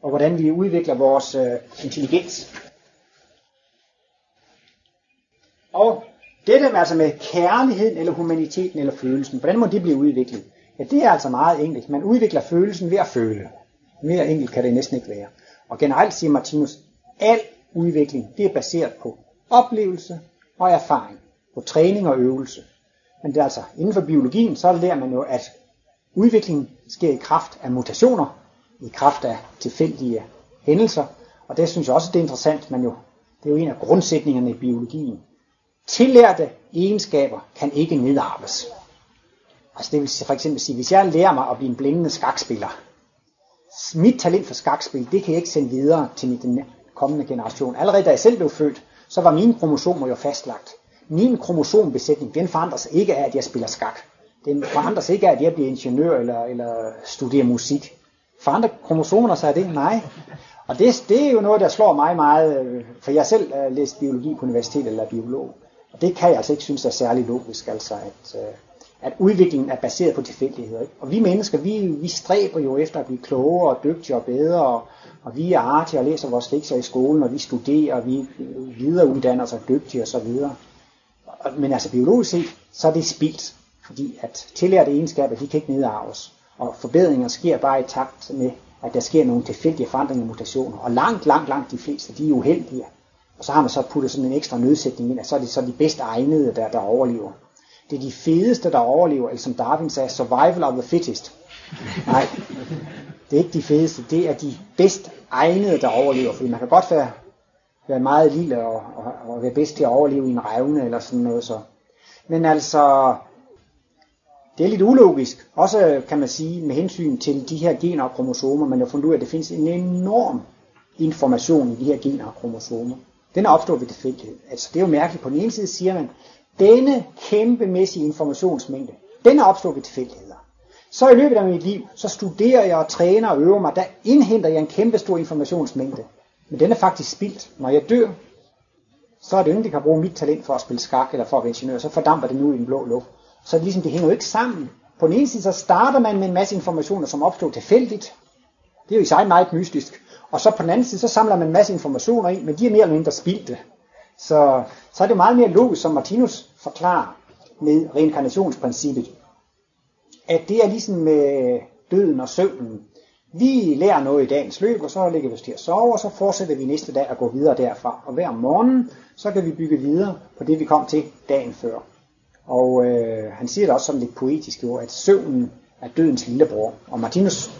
og hvordan vi udvikler vores øh, intelligens. Og dette med, altså med kærligheden, eller humaniteten, eller følelsen, hvordan må det blive udviklet? Ja, det er altså meget enkelt. Man udvikler følelsen ved at føle. Mere enkelt kan det næsten ikke være. Og generelt siger Martinus, al udvikling, det er baseret på oplevelse og erfaring, på træning og øvelse. Men det er altså, inden for biologien, så lærer man jo, at udviklingen sker i kraft af mutationer, i kraft af tilfældige hændelser, og det synes jeg også, det er interessant, men jo, det er jo en af grundsætningerne i biologien. Tillærte egenskaber kan ikke nedarves. Altså det vil for eksempel sige, hvis jeg lærer mig at blive en blændende skakspiller, mit talent for skakspil, det kan jeg ikke sende videre til min kommende generation. Allerede da jeg selv blev født, så var mine kromosomer jo fastlagt. Min kromosombesætning, den forandres ikke af, at jeg spiller skak. Den forandres ikke af, at jeg bliver ingeniør eller, eller studerer musik. Forandrer kromosomer sig af det? Nej. Og det, det er jo noget, der slår mig meget, øh, for jeg selv læste læst biologi på universitetet eller biolog. Og det kan jeg altså ikke synes er særlig logisk, altså at, øh, at udviklingen er baseret på tilfældigheder. Ikke? Og vi mennesker, vi, vi stræber jo efter at blive klogere og dygtigere og bedre, og, og vi er artige og læser vores lektier i skolen, og vi studerer, og vi øh, videreuddanner os og så videre. Men altså biologisk set, så er det spildt, fordi at tillærte egenskaber, de kan ikke nedarves. Og forbedringer sker bare i takt med, at der sker nogle tilfældige forandringer og mutationer. Og langt, langt, langt de fleste, de er uheldige. Og så har man så puttet sådan en ekstra nødsætning ind, at så er det så de bedst egnede, der, der overlever. Det er de fedeste, der overlever, eller som Darwin sagde, survival of the fittest. Nej, det er ikke de fedeste, det er de bedst egnede, der overlever, fordi man kan godt være, være meget lille og, og, og være bedst til at overleve i en revne eller sådan noget så. Men altså, det er lidt ulogisk, også kan man sige med hensyn til de her gener og kromosomer, man har fundet ud af, at det findes en enorm information i de her gener og kromosomer. Den er opstået ved tilfældighed. Altså det er jo mærkeligt. På den ene side siger man, denne kæmpemæssige informationsmængde, den er opstået ved tilfældigheder. Så i løbet af mit liv, så studerer jeg og træner og øver mig, der indhenter jeg en kæmpe stor informationsmængde. Men den er faktisk spildt. Når jeg dør, så er det ingen, der kan bruge mit talent for at spille skak eller for at være ingeniør, så fordamper det nu i den blå luft. Så det ligesom, det hænger jo ikke sammen. På den ene side, så starter man med en masse informationer, som opstår tilfældigt. Det er jo i sig meget mystisk. Og så på den anden side, så samler man en masse informationer ind, men de er mere eller mindre spildte. Så, så er det meget mere logisk, som Martinus forklarer med reinkarnationsprincippet, at det er ligesom med døden og søvnen. Vi lærer noget i dagens løb, og så lægger vi os til at sove, og så fortsætter vi næste dag at gå videre derfra. Og hver morgen, så kan vi bygge videre på det, vi kom til dagen før. Og øh, han siger det også som lidt poetisk ord, at søvnen er dødens lillebror. Og Martinus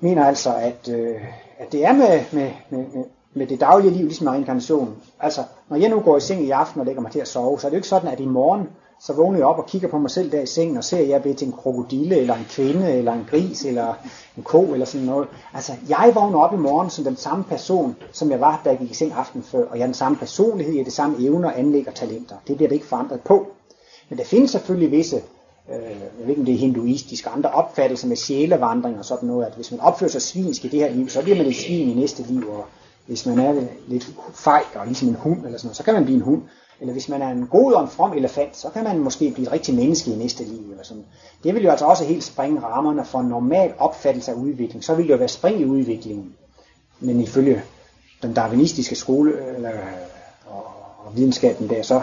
mener altså, at, øh, at det er med, med, med, med med det daglige liv, ligesom reinkarnationen. Altså, når jeg nu går i seng i aften og lægger mig til at sove, så er det jo ikke sådan, at i morgen, så vågner jeg op og kigger på mig selv der i sengen og ser, at jeg er til en krokodille, eller en kvinde, eller en gris, eller en ko, eller sådan noget. Altså, jeg vågner op i morgen som den samme person, som jeg var, da jeg gik i seng aften før, og jeg er den samme personlighed, jeg er det samme evner, anlæg og talenter. Det bliver det ikke forandret på. Men der findes selvfølgelig visse, øh, jeg ved ikke om det er hinduistiske, andre opfattelser med sjælevandring og sådan noget, at hvis man opfører sig svinsk i det her liv, så bliver man et svin i næste liv, og hvis man er lidt fej og ligesom en hund eller sådan noget, så kan man blive en hund. Eller hvis man er en god og en from elefant, så kan man måske blive et rigtigt menneske i næste liv. Eller sådan. Det vil jo altså også helt springe rammerne for en normal opfattelse af udvikling. Så vil det jo være spring i udviklingen. Men ifølge den darwinistiske skole øh, eller, øh, og, og videnskaben der, så,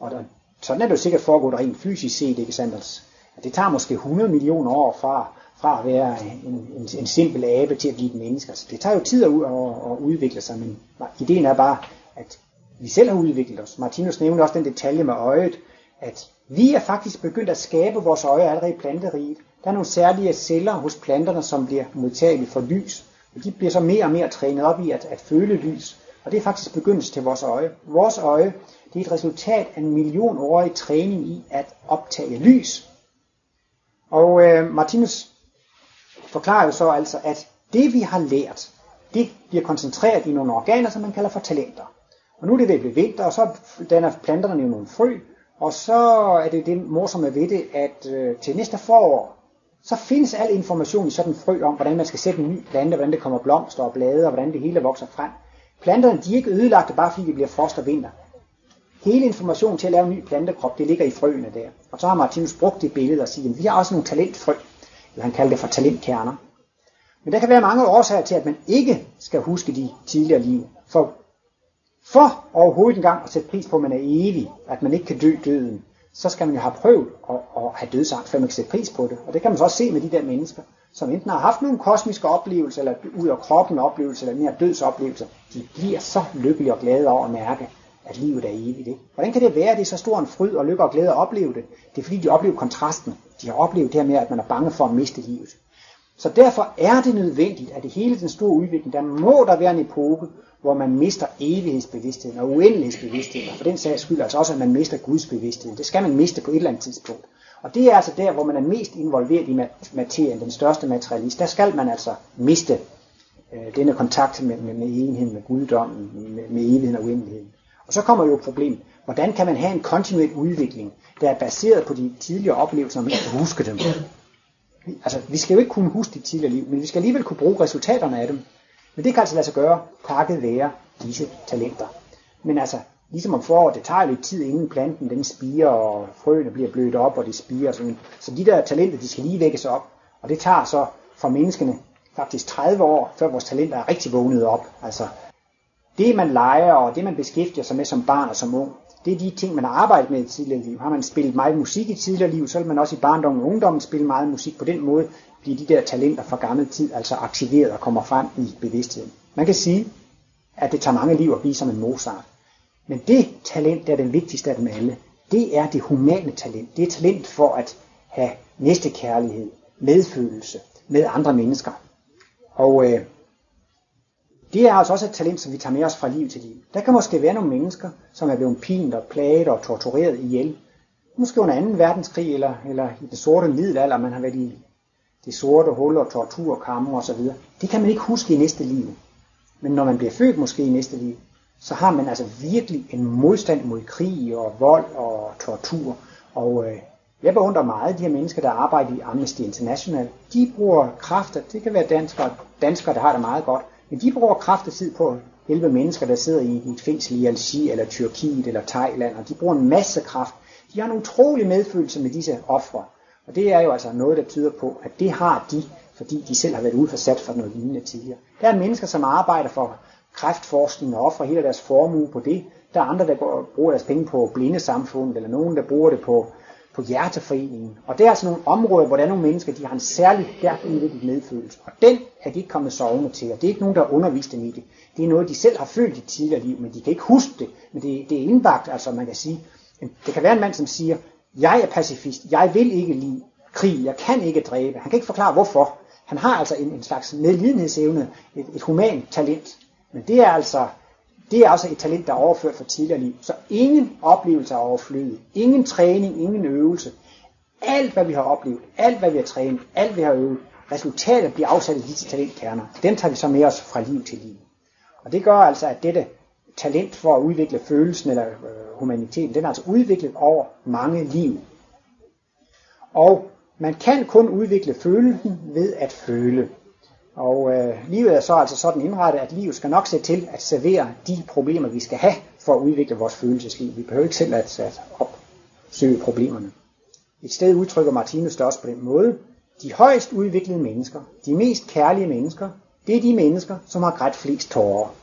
og der, sådan er det jo sikkert foregået rent fysisk set, ikke sandt? Altså, det tager måske 100 millioner år fra, fra at være en, en, en simpel abe til at blive et menneske. Så det tager jo tid at, at, at udvikle sig, men ideen er bare, at vi selv har udviklet os. Martinus nævnte også den detalje med øjet, at vi er faktisk begyndt at skabe vores øje allerede i planteriget. Der er nogle særlige celler hos planterne, som bliver modtagelige for lys, og de bliver så mere og mere trænet op i at, at føle lys. Og det er faktisk begyndelsen til vores øje. Vores øje det er et resultat af en millionårig træning i at optage lys. Og øh, Martinus forklarer jo så altså, at det vi har lært, det bliver koncentreret i nogle organer, som man kalder for talenter. Og nu er det ved at blive vinter, og så danner planterne jo nogle frø, og så er det det morsomme ved det, at øh, til næste forår, så findes al information i sådan en frø om, hvordan man skal sætte en ny plante, hvordan det kommer blomster og blade, og hvordan det hele vokser frem. Planterne de er ikke ødelagte, bare fordi det bliver frost og vinter. Hele informationen til at lave en ny plantekrop, det ligger i frøene der. Og så har Martinus brugt det billede og siger, at vi har også nogle talentfrø, eller han kaldte det for talentkerner. Men der kan være mange årsager til, at man ikke skal huske de tidligere liv. For, for overhovedet engang at sætte pris på, at man er evig, at man ikke kan dø døden, så skal man jo have prøvet at, at have dødsangst, før man kan sætte pris på det. Og det kan man så også se med de der mennesker, som enten har haft nogle kosmiske oplevelser, eller ud af kroppen oplevelser, eller mere dødsoplevelser. De bliver så lykkelige og glade over at mærke, at livet er evigt. Ikke? Hvordan kan det være, at det er så stor en fryd og lykke og glæde at opleve det? Det er fordi, de oplever kontrasten. De har oplevet det her med, at man er bange for at miste livet. Så derfor er det nødvendigt, at i hele den store udvikling, der må der være en epoke, hvor man mister evighedsbevidstheden og uendelighedsbevidstheden, og for den sags skyld altså også, at man mister Guds bevidsthed. Det skal man miste på et eller andet tidspunkt. Og det er altså der, hvor man er mest involveret i materien, den største materialist. Der skal man altså miste øh, denne kontakt med, med, med enheden, med guddommen, med, med evigheden og uendeligheden. Og så kommer jo problemet. Hvordan kan man have en kontinuerlig udvikling, der er baseret på de tidligere oplevelser, man kan huske dem? Altså, vi skal jo ikke kunne huske de tidligere liv, men vi skal alligevel kunne bruge resultaterne af dem. Men det kan altså lade sig gøre, takket være disse talenter. Men altså, ligesom om foråret, det tager lidt tid, inden planten den spiger, og frøene bliver blødt op, og det spiger og sådan. Så de der talenter, de skal lige vækkes op. Og det tager så for menneskene faktisk 30 år, før vores talenter er rigtig vågnet op. Altså, det man leger, og det man beskæftiger sig med som barn og som ung, det er de ting, man har arbejdet med i tidligere liv. Har man spillet meget musik i tidligere liv, så vil man også i barndommen og ungdommen spille meget musik. På den måde bliver de der talenter fra gammel tid altså aktiveret og kommer frem i bevidstheden. Man kan sige, at det tager mange liv at blive som en Mozart. Men det talent, der er den vigtigste af dem alle, det er det humane talent. Det er talent for at have næstekærlighed, medfølelse med andre mennesker. Og øh, det er altså også et talent, som vi tager med os fra liv til liv. Der kan måske være nogle mennesker, som er blevet pint og plaget og tortureret ihjel. Måske under 2. verdenskrig eller, eller i den sorte middelalder, man har været i det sorte hul og torturkammer osv. Det kan man ikke huske i næste liv. Men når man bliver født måske i næste liv, så har man altså virkelig en modstand mod krig og vold og tortur. Og øh, jeg beundrer meget de her mennesker, der arbejder i Amnesty International. De bruger kræfter, det kan være danskere, danskere der har det meget godt, men de bruger kraft og tid på at hjælpe mennesker, der sidder i et fængsel i Algi eller Tyrkiet, eller Thailand, og de bruger en masse kraft. De har en utrolig medfølelse med disse ofre. Og det er jo altså noget, der tyder på, at det har de, fordi de selv har været udsat for noget lignende tidligere. Der er mennesker, som arbejder for kræftforskning og offrer hele deres formue på det. Der er andre, der går, bruger deres penge på blindesamfundet, eller nogen, der bruger det på på hjerteforeningen. Og det er altså nogle områder, hvor der er nogle mennesker, de har en særlig stærk medfølelse. Og den er de ikke kommet sovende til, og det er ikke nogen, der har undervist dem i det. Det er noget, de selv har følt i tidligere liv, men de kan ikke huske det. Men det, det er indbagt, altså man kan sige, det kan være en mand, som siger, jeg er pacifist, jeg vil ikke lide krig, jeg kan ikke dræbe. Han kan ikke forklare hvorfor. Han har altså en, en slags medlidenhedsevne, et, et humant talent. Men det er altså det er altså et talent, der er overført fra tidligere liv. Så ingen oplevelse er overflødig. Ingen træning, ingen øvelse. Alt, hvad vi har oplevet, alt, hvad vi har trænet, alt, vi har øvet, resultatet bliver afsat i disse talentkerner. Den tager vi så med os fra liv til liv. Og det gør altså, at dette talent for at udvikle følelsen eller øh, humaniteten, den er altså udviklet over mange liv. Og man kan kun udvikle følelsen ved at føle. Og øh, livet er så altså sådan indrettet, at livet skal nok se til at servere de problemer, vi skal have for at udvikle vores følelsesliv. Vi behøver ikke selv at, at opsøge problemerne. Et sted udtrykker Martinus det også på den måde. De højst udviklede mennesker, de mest kærlige mennesker, det er de mennesker, som har grædt flest tårer.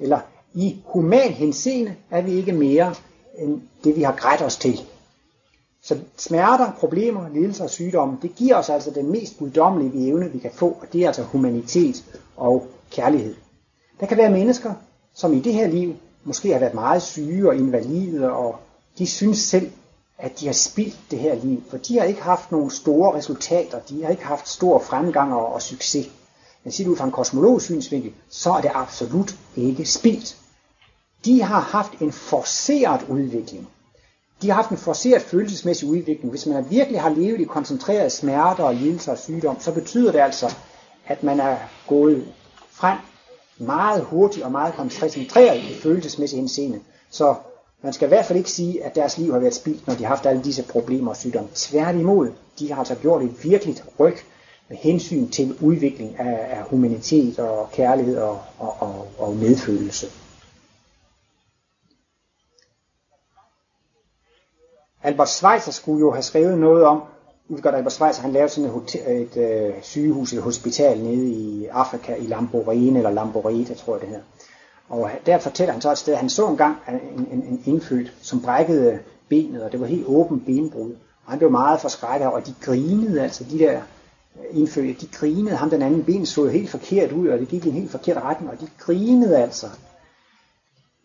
Eller i human henseende er vi ikke mere end det, vi har grædt os til. Så smerter, problemer, lidelser og sygdomme, det giver os altså den mest guddommelige evne, vi kan få, og det er altså humanitet og kærlighed. Der kan være mennesker, som i det her liv måske har været meget syge og invalide, og de synes selv, at de har spildt det her liv, for de har ikke haft nogle store resultater, de har ikke haft stor fremgang og, og succes. Men set ud fra en kosmologisk synsvinkel, så er det absolut ikke spildt. De har haft en forceret udvikling de har haft en forceret følelsesmæssig udvikling. Hvis man virkelig har levet i koncentreret smerter og lidelser og sygdom, så betyder det altså, at man er gået frem meget hurtigt og meget koncentreret i følelsesmæssig henseende. Så man skal i hvert fald ikke sige, at deres liv har været spildt, når de har haft alle disse problemer og sygdomme. Tværtimod, de har altså gjort et virkeligt ryg med hensyn til udvikling af, af humanitet og kærlighed og, og, og, og medfølelse. Albert Schweitzer skulle jo have skrevet noget om, vi godt på han lavede sådan et, hotel, et øh, sygehus, et hospital nede i Afrika, i Lamborghini, eller Lamborghini, tror jeg det her. Og der fortæller han så et sted, at han så engang en, en, en indfødt, som brækkede benet, og det var helt åben benbrud. Og han blev meget forskrækket, og de grinede, altså de der øh, indfødte, de grinede. Ham den anden ben så helt forkert ud, og det gik i en helt forkert retning, og de grinede altså.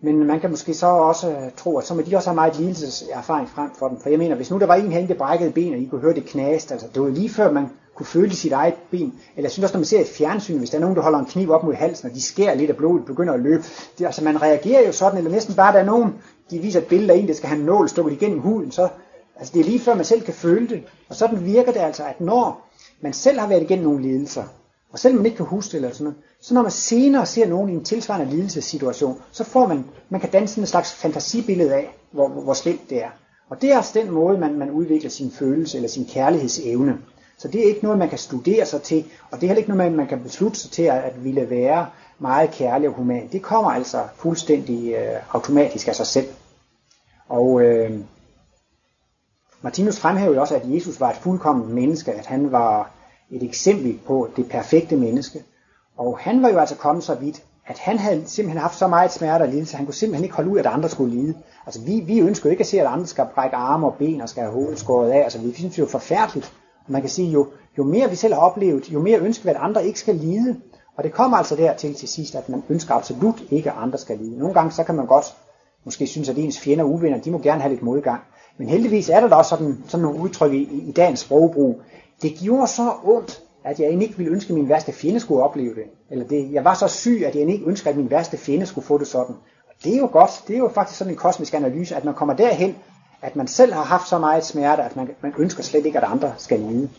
Men man kan måske så også øh, tro, at så må de også have meget lidelseserfaring frem for dem. For jeg mener, hvis nu der var en herinde, der brækkede ben, og I kunne høre det knast, altså det var lige før man kunne føle sit eget ben. Eller jeg synes også, når man ser et fjernsyn, hvis der er nogen, der holder en kniv op mod halsen, og de skærer lidt af blodet, begynder at løbe. Det, altså man reagerer jo sådan, eller næsten bare der er nogen, de viser et billede af en, der skal have en nål stukket igennem huden, så altså det er lige før man selv kan føle det. Og sådan virker det altså, at når man selv har været igennem nogle lidelser, og selvom man ikke kan huske det eller sådan noget, så når man senere ser nogen i en tilsvarende lidelsessituation, så får man, man kan danse en slags fantasibillede af, hvor, hvor, hvor slemt det er. Og det er altså den måde, man, man udvikler sin følelse eller sin kærlighedsevne. Så det er ikke noget, man kan studere sig til, og det er heller ikke noget, man kan beslutte sig til at, at ville være meget kærlig og human. Det kommer altså fuldstændig øh, automatisk af sig selv. Og øh, Martinus fremhæver jo også, at Jesus var et fuldkommen menneske, at han var et eksempel på det perfekte menneske. Og han var jo altså kommet så vidt, at han havde simpelthen haft så meget smerte og lidelse, han kunne simpelthen ikke holde ud, at andre skulle lide. Altså vi, vi ønsker jo ikke at se, at andre skal brække arme og ben og skal have hovedet skåret af. Altså vi synes jo forfærdeligt. Og man kan sige, jo, jo mere vi selv har oplevet, jo mere ønsker vi, at andre ikke skal lide. Og det kommer altså dertil til sidst, at man ønsker absolut ikke, at andre skal lide. Nogle gange så kan man godt måske synes, at ens fjender og uvenner, de må gerne have lidt modgang. Men heldigvis er der da også sådan, sådan nogle udtryk i, i dagens sprogbrug. Det gjorde så ondt, at jeg egentlig ikke ville ønske, at min værste fjende skulle opleve det. Eller det, jeg var så syg, at jeg ikke ønskede, at min værste fjende skulle få det sådan. Og det er jo godt. Det er jo faktisk sådan en kosmisk analyse, at man kommer derhen, at man selv har haft så meget smerte, at man, man ønsker slet ikke, at andre skal lide.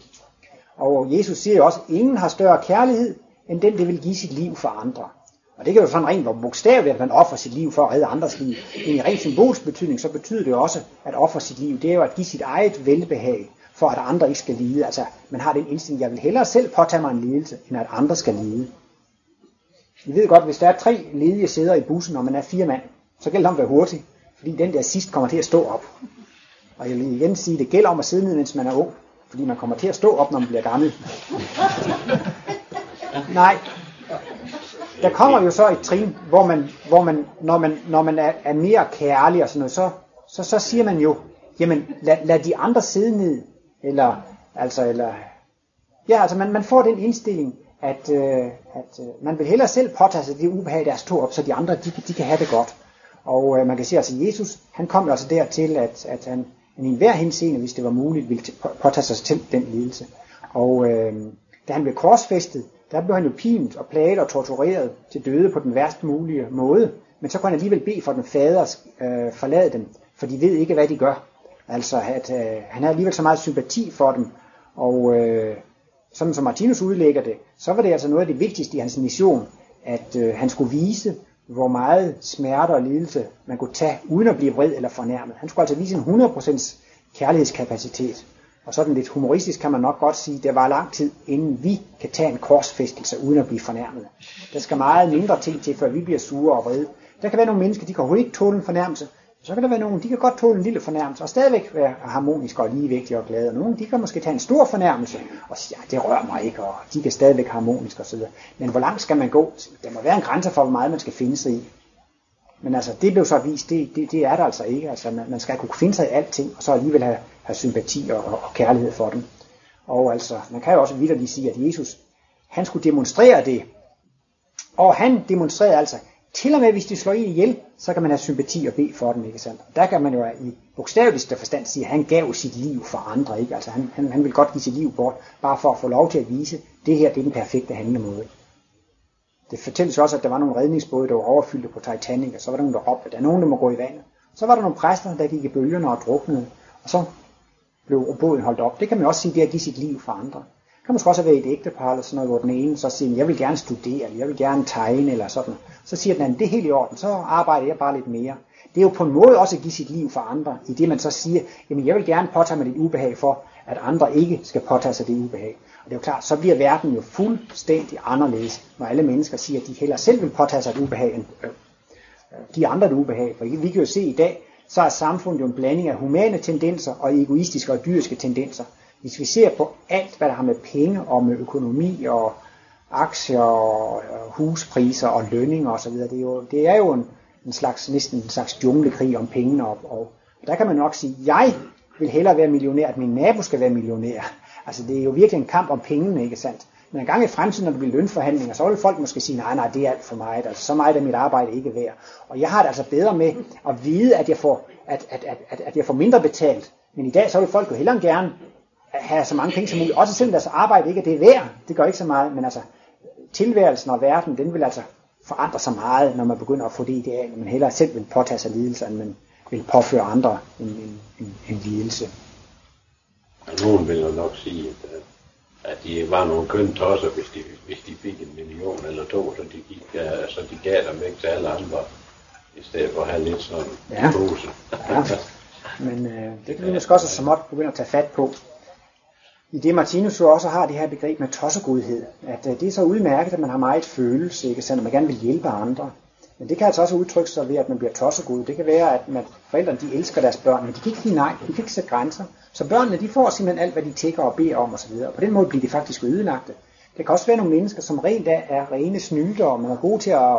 Og Jesus siger jo også, at ingen har større kærlighed, end den, der vil give sit liv for andre. Og det kan jo sådan rent bogstaveligt, at man offrer sit liv for at redde andres liv. Men i rent symbolsk betydning, så betyder det også, at ofre sit liv, det er jo at give sit eget velbehag, for at andre ikke skal lide. Altså, man har den indstilling, jeg vil hellere selv påtage mig en lidelse, end at andre skal lide. I ved godt, hvis der er tre ledige sæder i bussen, og man er fire mand, så gælder det om at være hurtig, fordi den der sidst kommer til at stå op. Og jeg vil igen sige, det gælder om at sidde ned, mens man er ung, fordi man kommer til at stå op, når man bliver gammel. Nej, der kommer jo så et trin, hvor man, hvor man når man, når man er, er mere kærlig og sådan noget, så, så, så siger man jo, jamen lad, lad de andre sidde ned, eller, altså, eller, ja, altså man, man får den indstilling, at, øh, at øh, man vil hellere selv påtage sig det ubehag, der to op, så de andre, de, de kan have det godt. Og øh, man kan sige, altså Jesus, han kom altså dertil, at, at han, han i enhver henseende, hvis det var muligt, ville påtage sig selv den lidelse. Og øh, da han blev korsfæstet, der blev han jo pint og plaget og tortureret til døde på den værst mulige måde. Men så kunne han alligevel bede for den fader øh, forlade dem, for de ved ikke, hvad de gør. Altså, at øh, han har alligevel så meget sympati for dem, og øh, sådan som Martinus udlægger det, så var det altså noget af det vigtigste i hans mission, at øh, han skulle vise, hvor meget smerte og lidelse man kunne tage, uden at blive vred eller fornærmet. Han skulle altså vise en 100% kærlighedskapacitet. Og sådan lidt humoristisk kan man nok godt sige, at det var lang tid, inden vi kan tage en korsfæstelse uden at blive fornærmet. Der skal meget mindre ting til, før vi bliver sure og vrede. Der kan være nogle mennesker, de kan overhovedet ikke tåle en fornærmelse. Så kan der være nogen, de kan godt tåle en lille fornærmelse, og stadigvæk være harmoniske og ligevægtige og glade. Og nogen, de kan måske tage en stor fornærmelse, og sige, ja, det rører mig ikke, og de kan stadigvæk harmoniske osv. Men hvor langt skal man gå? Der må være en grænse for, hvor meget man skal finde sig i. Men altså, det blev så vist, det, det, det er der altså ikke. Altså, man, man skal kunne finde sig i alting, og så alligevel have, have sympati og, og, og kærlighed for dem. Og altså, man kan jo også vidderligt sige, at Jesus, han skulle demonstrere det. Og han demonstrerede altså, til og med hvis de slår en ihjel, så kan man have sympati og bede for dem, ikke sandt? Der kan man jo i bogstaveligste forstand sige, at han gav sit liv for andre, ikke? Altså han, han, han vil godt give sit liv bort, bare for at få lov til at vise, det her det er den perfekte handlemåde. Det fortælles også, at der var nogle redningsbåde, der var overfyldte på Titanic, og så var der nogen, der råbte, der er nogen, der må gå i vandet. Så var der nogle præster, der gik i bølgerne og druknede, og så blev båden holdt op. Det kan man også sige, det er at give sit liv for andre. Kan måske også være et ægtepar eller sådan noget, hvor den ene så siger, jeg vil gerne studere, eller jeg vil gerne tegne, eller sådan. Så siger den anden, det er helt i orden, så arbejder jeg bare lidt mere. Det er jo på en måde også at give sit liv for andre, i det man så siger, jamen jeg vil gerne påtage mig det ubehag for, at andre ikke skal påtage sig det ubehag. Og det er jo klart, så bliver verden jo fuldstændig anderledes, når alle mennesker siger, at de heller selv vil påtage sig et ubehag, end øh, give andre et ubehag. For vi kan jo se i dag, så er samfundet jo en blanding af humane tendenser og egoistiske og dyriske tendenser hvis vi ser på alt, hvad der har med penge og med økonomi og aktier og huspriser og lønninger osv., det er jo, det er jo en, en slags, næsten en slags junglekrig om pengene, og, og der kan man nok sige, jeg vil hellere være millionær, at min nabo skal være millionær. Altså det er jo virkelig en kamp om pengene, ikke sandt? Men en gang i fremtiden, når der bliver lønforhandlinger, så vil folk måske sige, nej, nej, det er alt for meget. Altså, så meget er mit arbejde ikke værd. Og jeg har det altså bedre med at vide, at jeg får, at, at, at, at, at jeg får mindre betalt. Men i dag, så vil folk jo hellere gerne have så mange penge som muligt. Også selvom deres arbejde ikke er det værd. Det gør ikke så meget. Men altså, tilværelsen og verden, den vil altså forandre sig meget, når man begynder at få det ideal, at man hellere selv vil påtage sig lidelser, end man vil påføre andre en, en, en, en lidelse. Og nogen vil jo nok sige, at, at de var nogle køn tosser, hvis de, hvis de fik en million eller to, så de, gik, så de gav dem ikke til alle andre, i stedet for at have lidt sådan ja. pose. ja. Men øh, det kan vi måske også så småt begynde at tage fat på i det Martinus jo også har det her begreb med tossegodhed, at øh, det er så udmærket, at man har meget følelse, ikke sandt, at man gerne vil hjælpe andre. Men det kan altså også udtrykke sig ved, at man bliver tossegod. Det kan være, at man, forældrene de elsker deres børn, men de kan ikke sige nej, de kan ikke sætte grænser. Så børnene de får simpelthen alt, hvad de tækker og beder om osv. Og på den måde bliver de faktisk ødelagte. Det kan også være nogle mennesker, som rent er rene snylder, og man er gode til at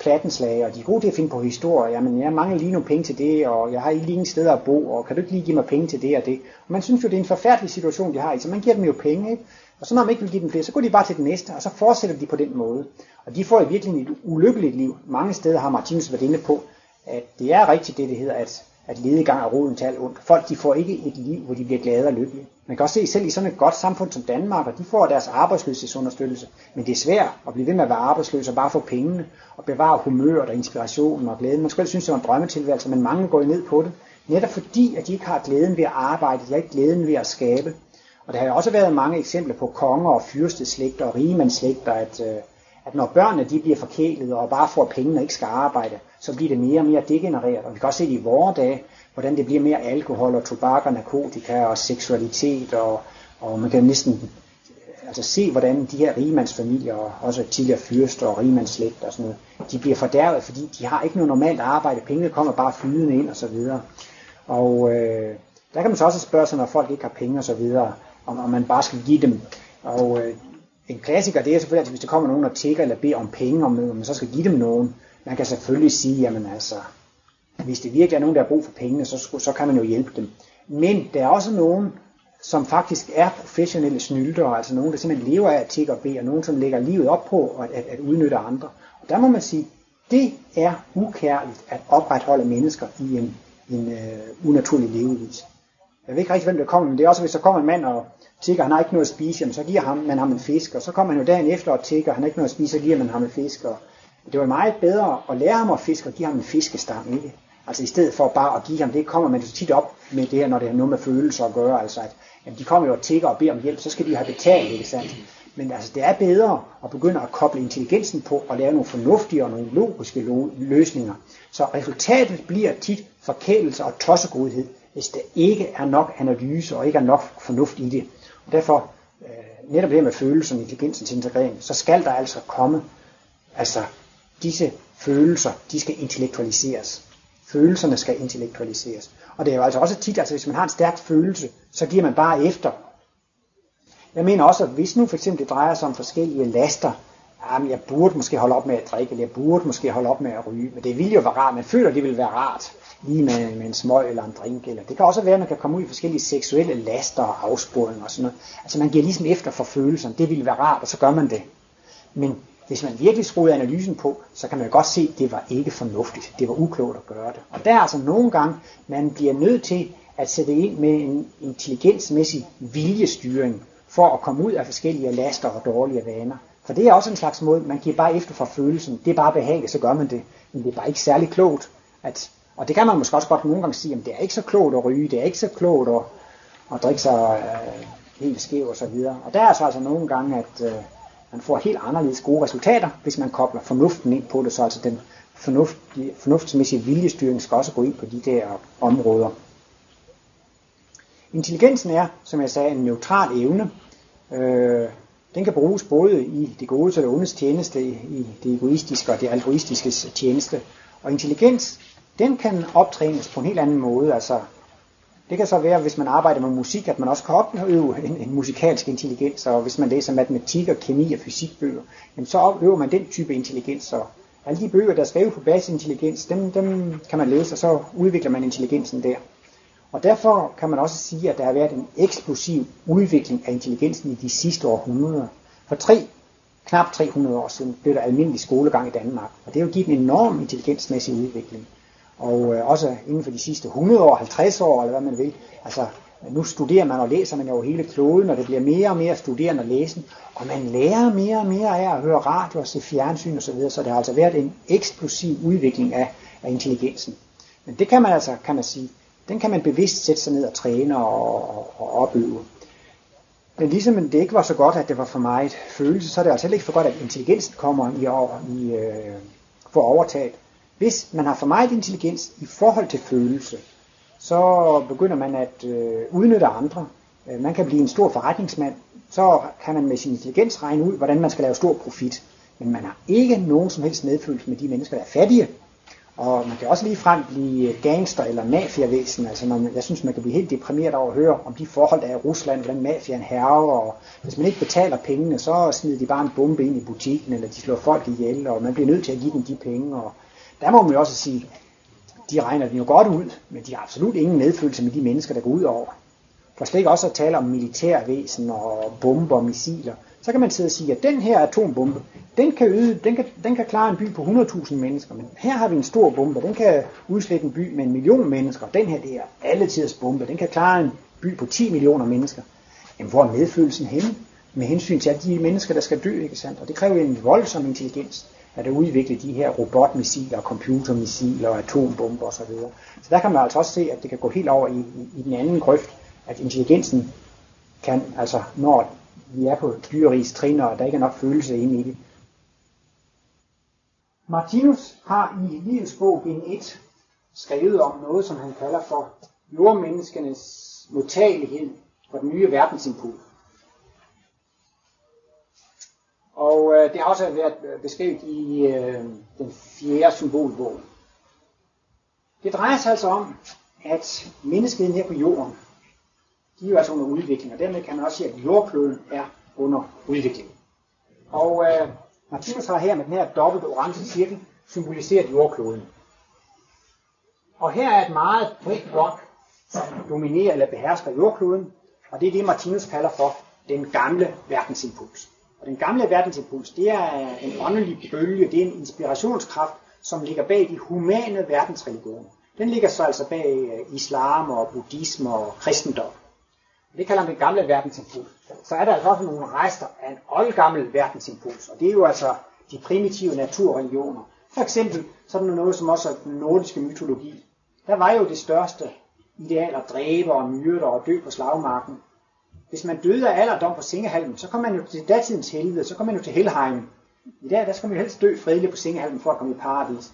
plattenslag, og de er gode til at finde på historier. Jamen, jeg mangler lige nogle penge til det, og jeg har ikke lige en sted at bo, og kan du ikke lige give mig penge til det og det? Og man synes jo, det er en forfærdelig situation, de har i, så man giver dem jo penge, ikke? Og så når man ikke vil give dem flere, så går de bare til den næste, og så fortsætter de på den måde. Og de får i virkeligheden et ulykkeligt liv. Mange steder har Martinus været inde på, at det er rigtigt det, det hedder, at at ledegang er roden til alt ondt. Folk de får ikke et liv, hvor de bliver glade og lykkelige. Man kan også se selv i sådan et godt samfund som Danmark, og de får deres arbejdsløshedsunderstøttelse. Men det er svært at blive ved med at være arbejdsløs og bare få pengene og bevare humøret og inspirationen og glæden. Man skulle synes, det var en drømmetilværelse, men mange går ned på det. Netop fordi, at de ikke har glæden ved at arbejde, de har ikke glæden ved at skabe. Og der har jo også været mange eksempler på konger og fyrsteslægter og rigemandslægter, at, øh, at når børnene de bliver forkælet og bare får penge og ikke skal arbejde, så bliver det mere og mere degenereret. Og vi kan også se det i vores dage, hvordan det bliver mere alkohol og tobak og narkotika og seksualitet, og, og man kan næsten altså se, hvordan de her rigemandsfamilier, og også tidligere fyrster og rigemandslægt og sådan noget, de bliver fordærvet, fordi de har ikke noget normalt arbejde, pengene kommer bare flydende ind og så videre. Og øh, der kan man så også spørge sig, når folk ikke har penge og så videre, om, om man bare skal give dem. Og øh, en klassiker, det er selvfølgelig, at hvis der kommer nogen og tigger eller beder om penge, om man så skal give dem nogen, man kan selvfølgelig sige, jamen altså, hvis det virkelig er nogen, der har brug for pengene, så, så kan man jo hjælpe dem. Men der er også nogen, som faktisk er professionelle snyltere, altså nogen, der simpelthen lever af at tigge og bede, og nogen, som lægger livet op på at, at, at udnytte andre. Og der må man sige, det er ukærligt at opretholde mennesker i en, en uh, unaturlig levevis. Jeg ved ikke rigtig, hvem der kommer, men det er også, hvis der kommer en mand og tigger, han har ikke noget at spise, jamen, så giver ham, man ham en fisk, og så kommer han jo dagen efter og tigger, han har ikke noget at spise, så giver man ham en fisk, og det var meget bedre at lære ham at fiske og give ham en fiskestang, ikke? Altså i stedet for bare at give ham det, kommer man så tit op med det her, når det har noget med følelser at gøre, altså at jamen, de kommer jo og tigger og beder om hjælp, så skal de have betalt, ikke sandt? Men altså, det er bedre at begynde at koble intelligensen på og lave nogle fornuftige og nogle logiske løsninger. Så resultatet bliver tit forkælelse og tossegodhed, hvis der ikke er nok analyse og ikke er nok fornuft i det. Og derfor, øh, netop det med følelsen og intelligensens integrering, så skal der altså komme altså disse følelser, de skal intellektualiseres. Følelserne skal intellektualiseres. Og det er jo altså også tit, altså hvis man har en stærk følelse, så giver man bare efter. Jeg mener også, at hvis nu for eksempel det drejer sig om forskellige laster, jamen jeg burde måske holde op med at drikke, eller jeg burde måske holde op med at ryge, men det ville jo være rart, man føler, det ville være rart, lige med, med en smøg eller en drink, eller det kan også være, at man kan komme ud i forskellige seksuelle laster og afsporinger og sådan noget. Altså man giver ligesom efter for følelserne, det ville være rart, og så gør man det. Men hvis man virkelig skruede analysen på, så kan man godt se, at det var ikke fornuftigt. Det var uklogt at gøre det. Og der er altså nogle gange, man bliver nødt til at sætte ind med en intelligensmæssig viljestyring, for at komme ud af forskellige laster og dårlige vaner. For det er også en slags måde, man giver bare efter for følelsen. Det er bare behageligt, så gør man det. Men det er bare ikke særlig klogt. At, og det kan man måske også godt nogle gange sige, at det er ikke så klogt at ryge, det er ikke så klogt at, at drikke sig øh, helt skæv og så videre. Og der er så altså nogle gange, at, øh, man får helt anderledes gode resultater, hvis man kobler fornuften ind på det, så altså den fornuftige, fornuftsmæssige viljestyring skal også gå ind på de der områder. Intelligensen er, som jeg sagde, en neutral evne. Øh, den kan bruges både i det gode og det ondes tjeneste, i det egoistiske og det altruistiske tjeneste. Og intelligens, den kan optrænes på en helt anden måde. Altså, det kan så være, hvis man arbejder med musik, at man også kan opøve en, en musikalsk intelligens, og hvis man læser matematik og kemi og fysikbøger, jamen så opøver man den type intelligens. Og alle de bøger, der er skrevet på basintelligens, dem, dem kan man læse, og så udvikler man intelligensen der. Og derfor kan man også sige, at der har været en eksplosiv udvikling af intelligensen i de sidste århundreder. For tre, knap 300 år siden blev der almindelig skolegang i Danmark, og det har jo givet en enorm intelligensmæssig udvikling. Og øh, også inden for de sidste 100 år, 50 år, eller hvad man vil. Altså, nu studerer man og læser man jo hele kloden, og det bliver mere og mere studerende og læsen, og man lærer mere og mere af at høre radio og se fjernsyn osv., så, videre, så det har altså været en eksplosiv udvikling af, af intelligensen. Men det kan man altså, kan man sige, den kan man bevidst sætte sig ned og træne og, og, og opøve. Men ligesom det ikke var så godt, at det var for meget følelse, så er det altså heller ikke for godt, at intelligensen kommer i, over, i øh, for overtaget. Hvis man har for meget intelligens i forhold til følelse, så begynder man at øh, udnytte andre. Øh, man kan blive en stor forretningsmand, så kan man med sin intelligens regne ud, hvordan man skal lave stor profit. Men man har ikke nogen som helst medfølelse med de mennesker, der er fattige. Og man kan også lige frem blive øh, gangster eller mafiavæsen. Altså når man, jeg synes, man kan blive helt deprimeret over at høre om de forhold, der er i Rusland, hvordan mafiaen herrer. Og hvis man ikke betaler pengene, så smider de bare en bombe ind i butikken, eller de slår folk ihjel, og man bliver nødt til at give dem de penge. Og der må man jo også sige, de regner den jo godt ud, men de har absolut ingen medfølelse med de mennesker, der går ud over. For slet ikke også at tale om militærvæsen og bomber og missiler. Så kan man sidde og sige, at den her atombombe, den kan, yde, den kan, den kan klare en by på 100.000 mennesker, men her har vi en stor bombe, den kan udslette en by med en million mennesker. Den her, det er alletiders bombe, den kan klare en by på 10 millioner mennesker. Jamen, hvor er medfølelsen henne? Med hensyn til alle de mennesker, der skal dø, ikke sandt? Og det kræver en voldsom intelligens at udvikle de her robotmissiler, computermissiler og atombomber osv. Så der kan man altså også se, at det kan gå helt over i, i, i den anden grøft, at intelligensen kan, altså når vi er på dyrerigs trin, og der ikke er nok følelse inde i det. Martinus har i Livets bog bind 1 skrevet om noget, som han kalder for jordmenneskenes modtagelighed for den nye verdensimpuls. Og øh, det har også været beskrevet i øh, den fjerde symbolbog. Det drejer sig altså om, at menneskeheden her på jorden, de er jo altså under udvikling, og dermed kan man også sige, at jordkloden er under udvikling. Og øh, Martinus har her med den her dobbelte orange cirkel symboliseret jordkloden. Og her er et meget bredt blok, som dominerer eller behersker jordkloden, og det er det, Martinus kalder for den gamle verdensimpuls. Og den gamle verdensimpuls, det er en åndelig bølge, det er en inspirationskraft, som ligger bag de humane verdensreligioner. Den ligger så altså bag øh, islam og buddhisme og kristendom. Det kalder man den gamle verdensimpuls. Så er der altså også nogle rester af en oldgammel verdensimpuls, og det er jo altså de primitive naturreligioner. For eksempel sådan noget som også den nordiske mytologi. Der var jo det største ideal at dræbe og myrde og dø på slagmarken. Hvis man døde af alderdom på sengehalmen, så kom man jo til datidens helvede, så kom man jo til Helheim. I dag, der skal man jo helst dø fredeligt på sengehalmen for at komme i paradis.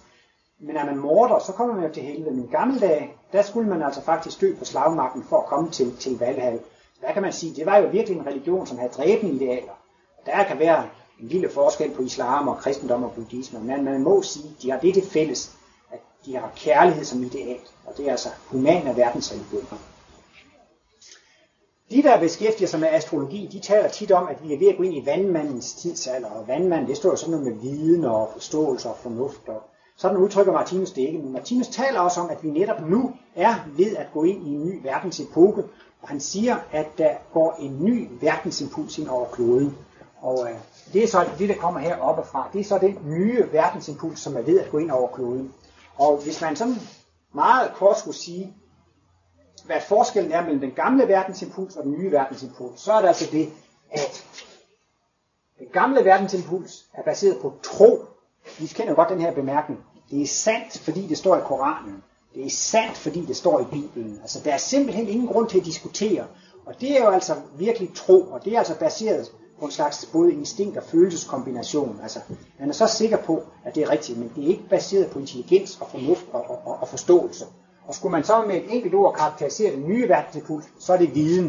Men er man morder, så kommer man jo til helvede. Men i gamle dage, der skulle man altså faktisk dø på slagmarken for at komme til, til Valhall. Så der kan man sige, det var jo virkelig en religion, som havde dræbende idealer. Der kan være en lille forskel på islam og kristendom og buddhisme, men man må sige, de har det til fælles, at de har kærlighed som ideal, og det er altså humane verdensreligioner. De, der beskæftiger sig med astrologi, de taler tit om, at vi er ved at gå ind i vandmandens tidsalder, og vandmand, det står jo sådan noget med viden og forståelse og fornuft, og sådan udtrykker Martinus det ikke. Men Martinus taler også om, at vi netop nu er ved at gå ind i en ny verdensepoke, og han siger, at der går en ny verdensimpuls ind over kloden. Og øh, det er så det, der kommer her oppe fra. Det er så den nye verdensimpuls, som er ved at gå ind over kloden. Og hvis man sådan meget kort skulle sige, hvad forskellen er mellem den gamle verdensimpuls og den nye verdensimpuls, så er det altså det, at den gamle verdensimpuls er baseret på tro. Vi kender jo godt den her bemærkning. Det er sandt, fordi det står i Koranen. Det er sandt, fordi det står i Bibelen. Altså, der er simpelthen ingen grund til at diskutere. Og det er jo altså virkelig tro, og det er altså baseret på en slags både instinkt og følelseskombination. Altså, man er så sikker på, at det er rigtigt, men det er ikke baseret på intelligens og fornuft og, og, og forståelse. Og skulle man så med et enkelt ord karakterisere den nye verdensimpuls, så er det viden.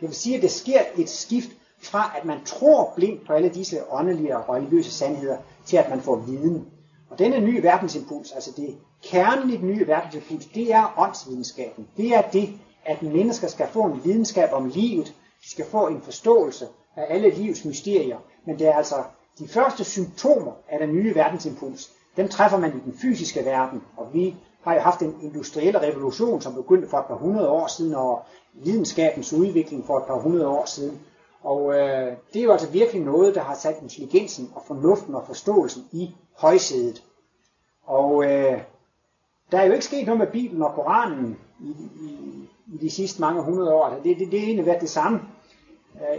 Det vil sige, at det sker et skift fra, at man tror blindt på alle disse åndelige og religiøse sandheder, til at man får viden. Og denne nye verdensimpuls, altså det kernen i den nye verdensimpuls, det er åndsvidenskaben. Det er det, at mennesker skal få en videnskab om livet, de skal få en forståelse af alle livets mysterier, men det er altså de første symptomer af den nye verdensimpuls, dem træffer man i den fysiske verden, og vi har jo haft en industriel revolution, som begyndte for et par hundrede år siden, og videnskabens udvikling for et par hundrede år siden. Og øh, det er jo altså virkelig noget, der har sat intelligensen og fornuften og forståelsen i højsædet. Og øh, der er jo ikke sket noget med Bibelen og Koranen i, i, i de sidste mange hundrede år. Altså, det, det, det er egentlig været det samme. Øh,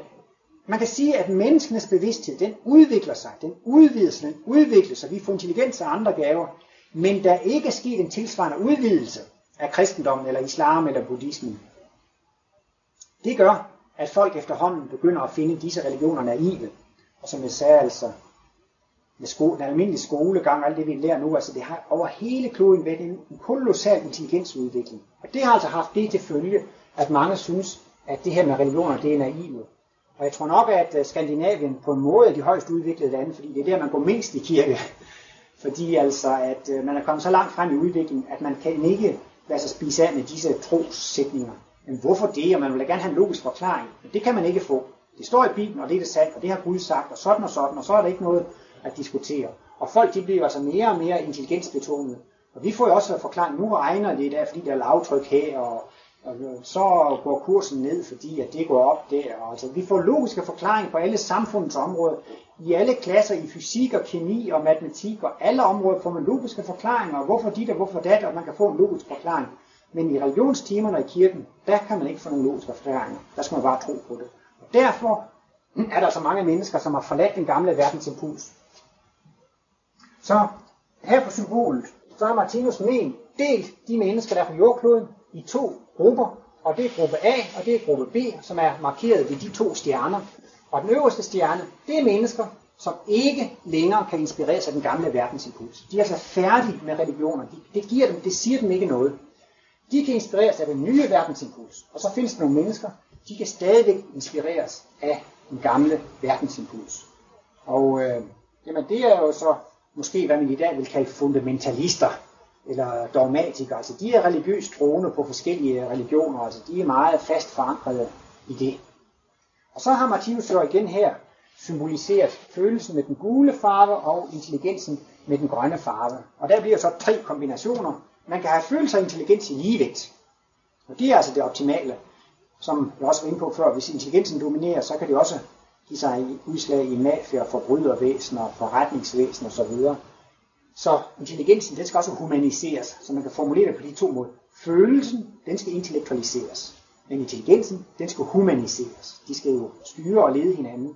man kan sige, at menneskenes bevidsthed, den udvikler sig, den udvider sig, den udvikler sig. Vi får intelligens og andre gaver, men der er ikke sket en tilsvarende udvidelse af kristendommen, eller islam, eller buddhismen. Det gør, at folk efterhånden begynder at finde disse religioner naive. Og som jeg sagde altså, med sko- den almindelige skolegang og alt det, vi lærer nu, altså det har over hele kloden været en kolossal intelligensudvikling. Og det har altså haft det til følge, at mange synes, at det her med religioner, det er naive. Og jeg tror nok, at øh, Skandinavien på en måde er de højst udviklede lande, fordi det er der, man går mindst i kirke. Fordi altså, at øh, man er kommet så langt frem i udviklingen, at man kan ikke lade sig spise af med disse trossætninger. Men hvorfor det? Og man vil gerne have en logisk forklaring. Men det kan man ikke få. Det står i Bibelen, og det er det sandt, og det har Gud sagt, og sådan og sådan, og så er der ikke noget at diskutere. Og folk de bliver altså mere og mere intelligensbetonede. Og vi får jo også forklaring, nu regner det der, fordi der er lavtryk her, og, og øh, så går kursen ned, fordi at det går op der. Altså, vi får logiske forklaringer på alle samfundets områder. I alle klasser i fysik og kemi og matematik og alle områder får man logiske forklaringer, og hvorfor dit og hvorfor dat, og man kan få en logisk forklaring. Men i religionstimerne i kirken, der kan man ikke få nogen logiske forklaringer. Der skal man bare tro på det. Og derfor er der så mange mennesker, som har forladt den gamle verdensimpuls. Så her på symbolet, så har Martinus men delt de mennesker, der er på jordkloden, i to grupper, og det er gruppe A, og det er gruppe B, som er markeret ved de to stjerner. Og den øverste stjerne, det er mennesker, som ikke længere kan inspireres af den gamle verdensimpuls. De er altså færdige med religioner. Det, giver dem, det siger dem ikke noget. De kan inspireres af den nye verdensimpuls. Og så findes der nogle mennesker, de kan stadigvæk inspireres af den gamle verdensimpuls. Og øh, jamen det er jo så måske, hvad man i dag vil kalde fundamentalister, eller dogmatikere. Altså de er religiøst troende på forskellige religioner, altså de er meget fast forankrede i det. Og så har Martinus jo igen her symboliseret følelsen med den gule farve og intelligensen med den grønne farve. Og der bliver så tre kombinationer. Man kan have følelse og intelligens i ligevægt. Og det er altså det optimale, som jeg også var inde på før. Hvis intelligensen dominerer, så kan det også give sig udslag i mafia, forbrydervæsener, forretningsvæsen osv. Så intelligensen, den skal også humaniseres, så man kan formulere det på de to måder. Følelsen, den skal intellektualiseres. Men intelligensen, den skal humaniseres. De skal jo styre og lede hinanden.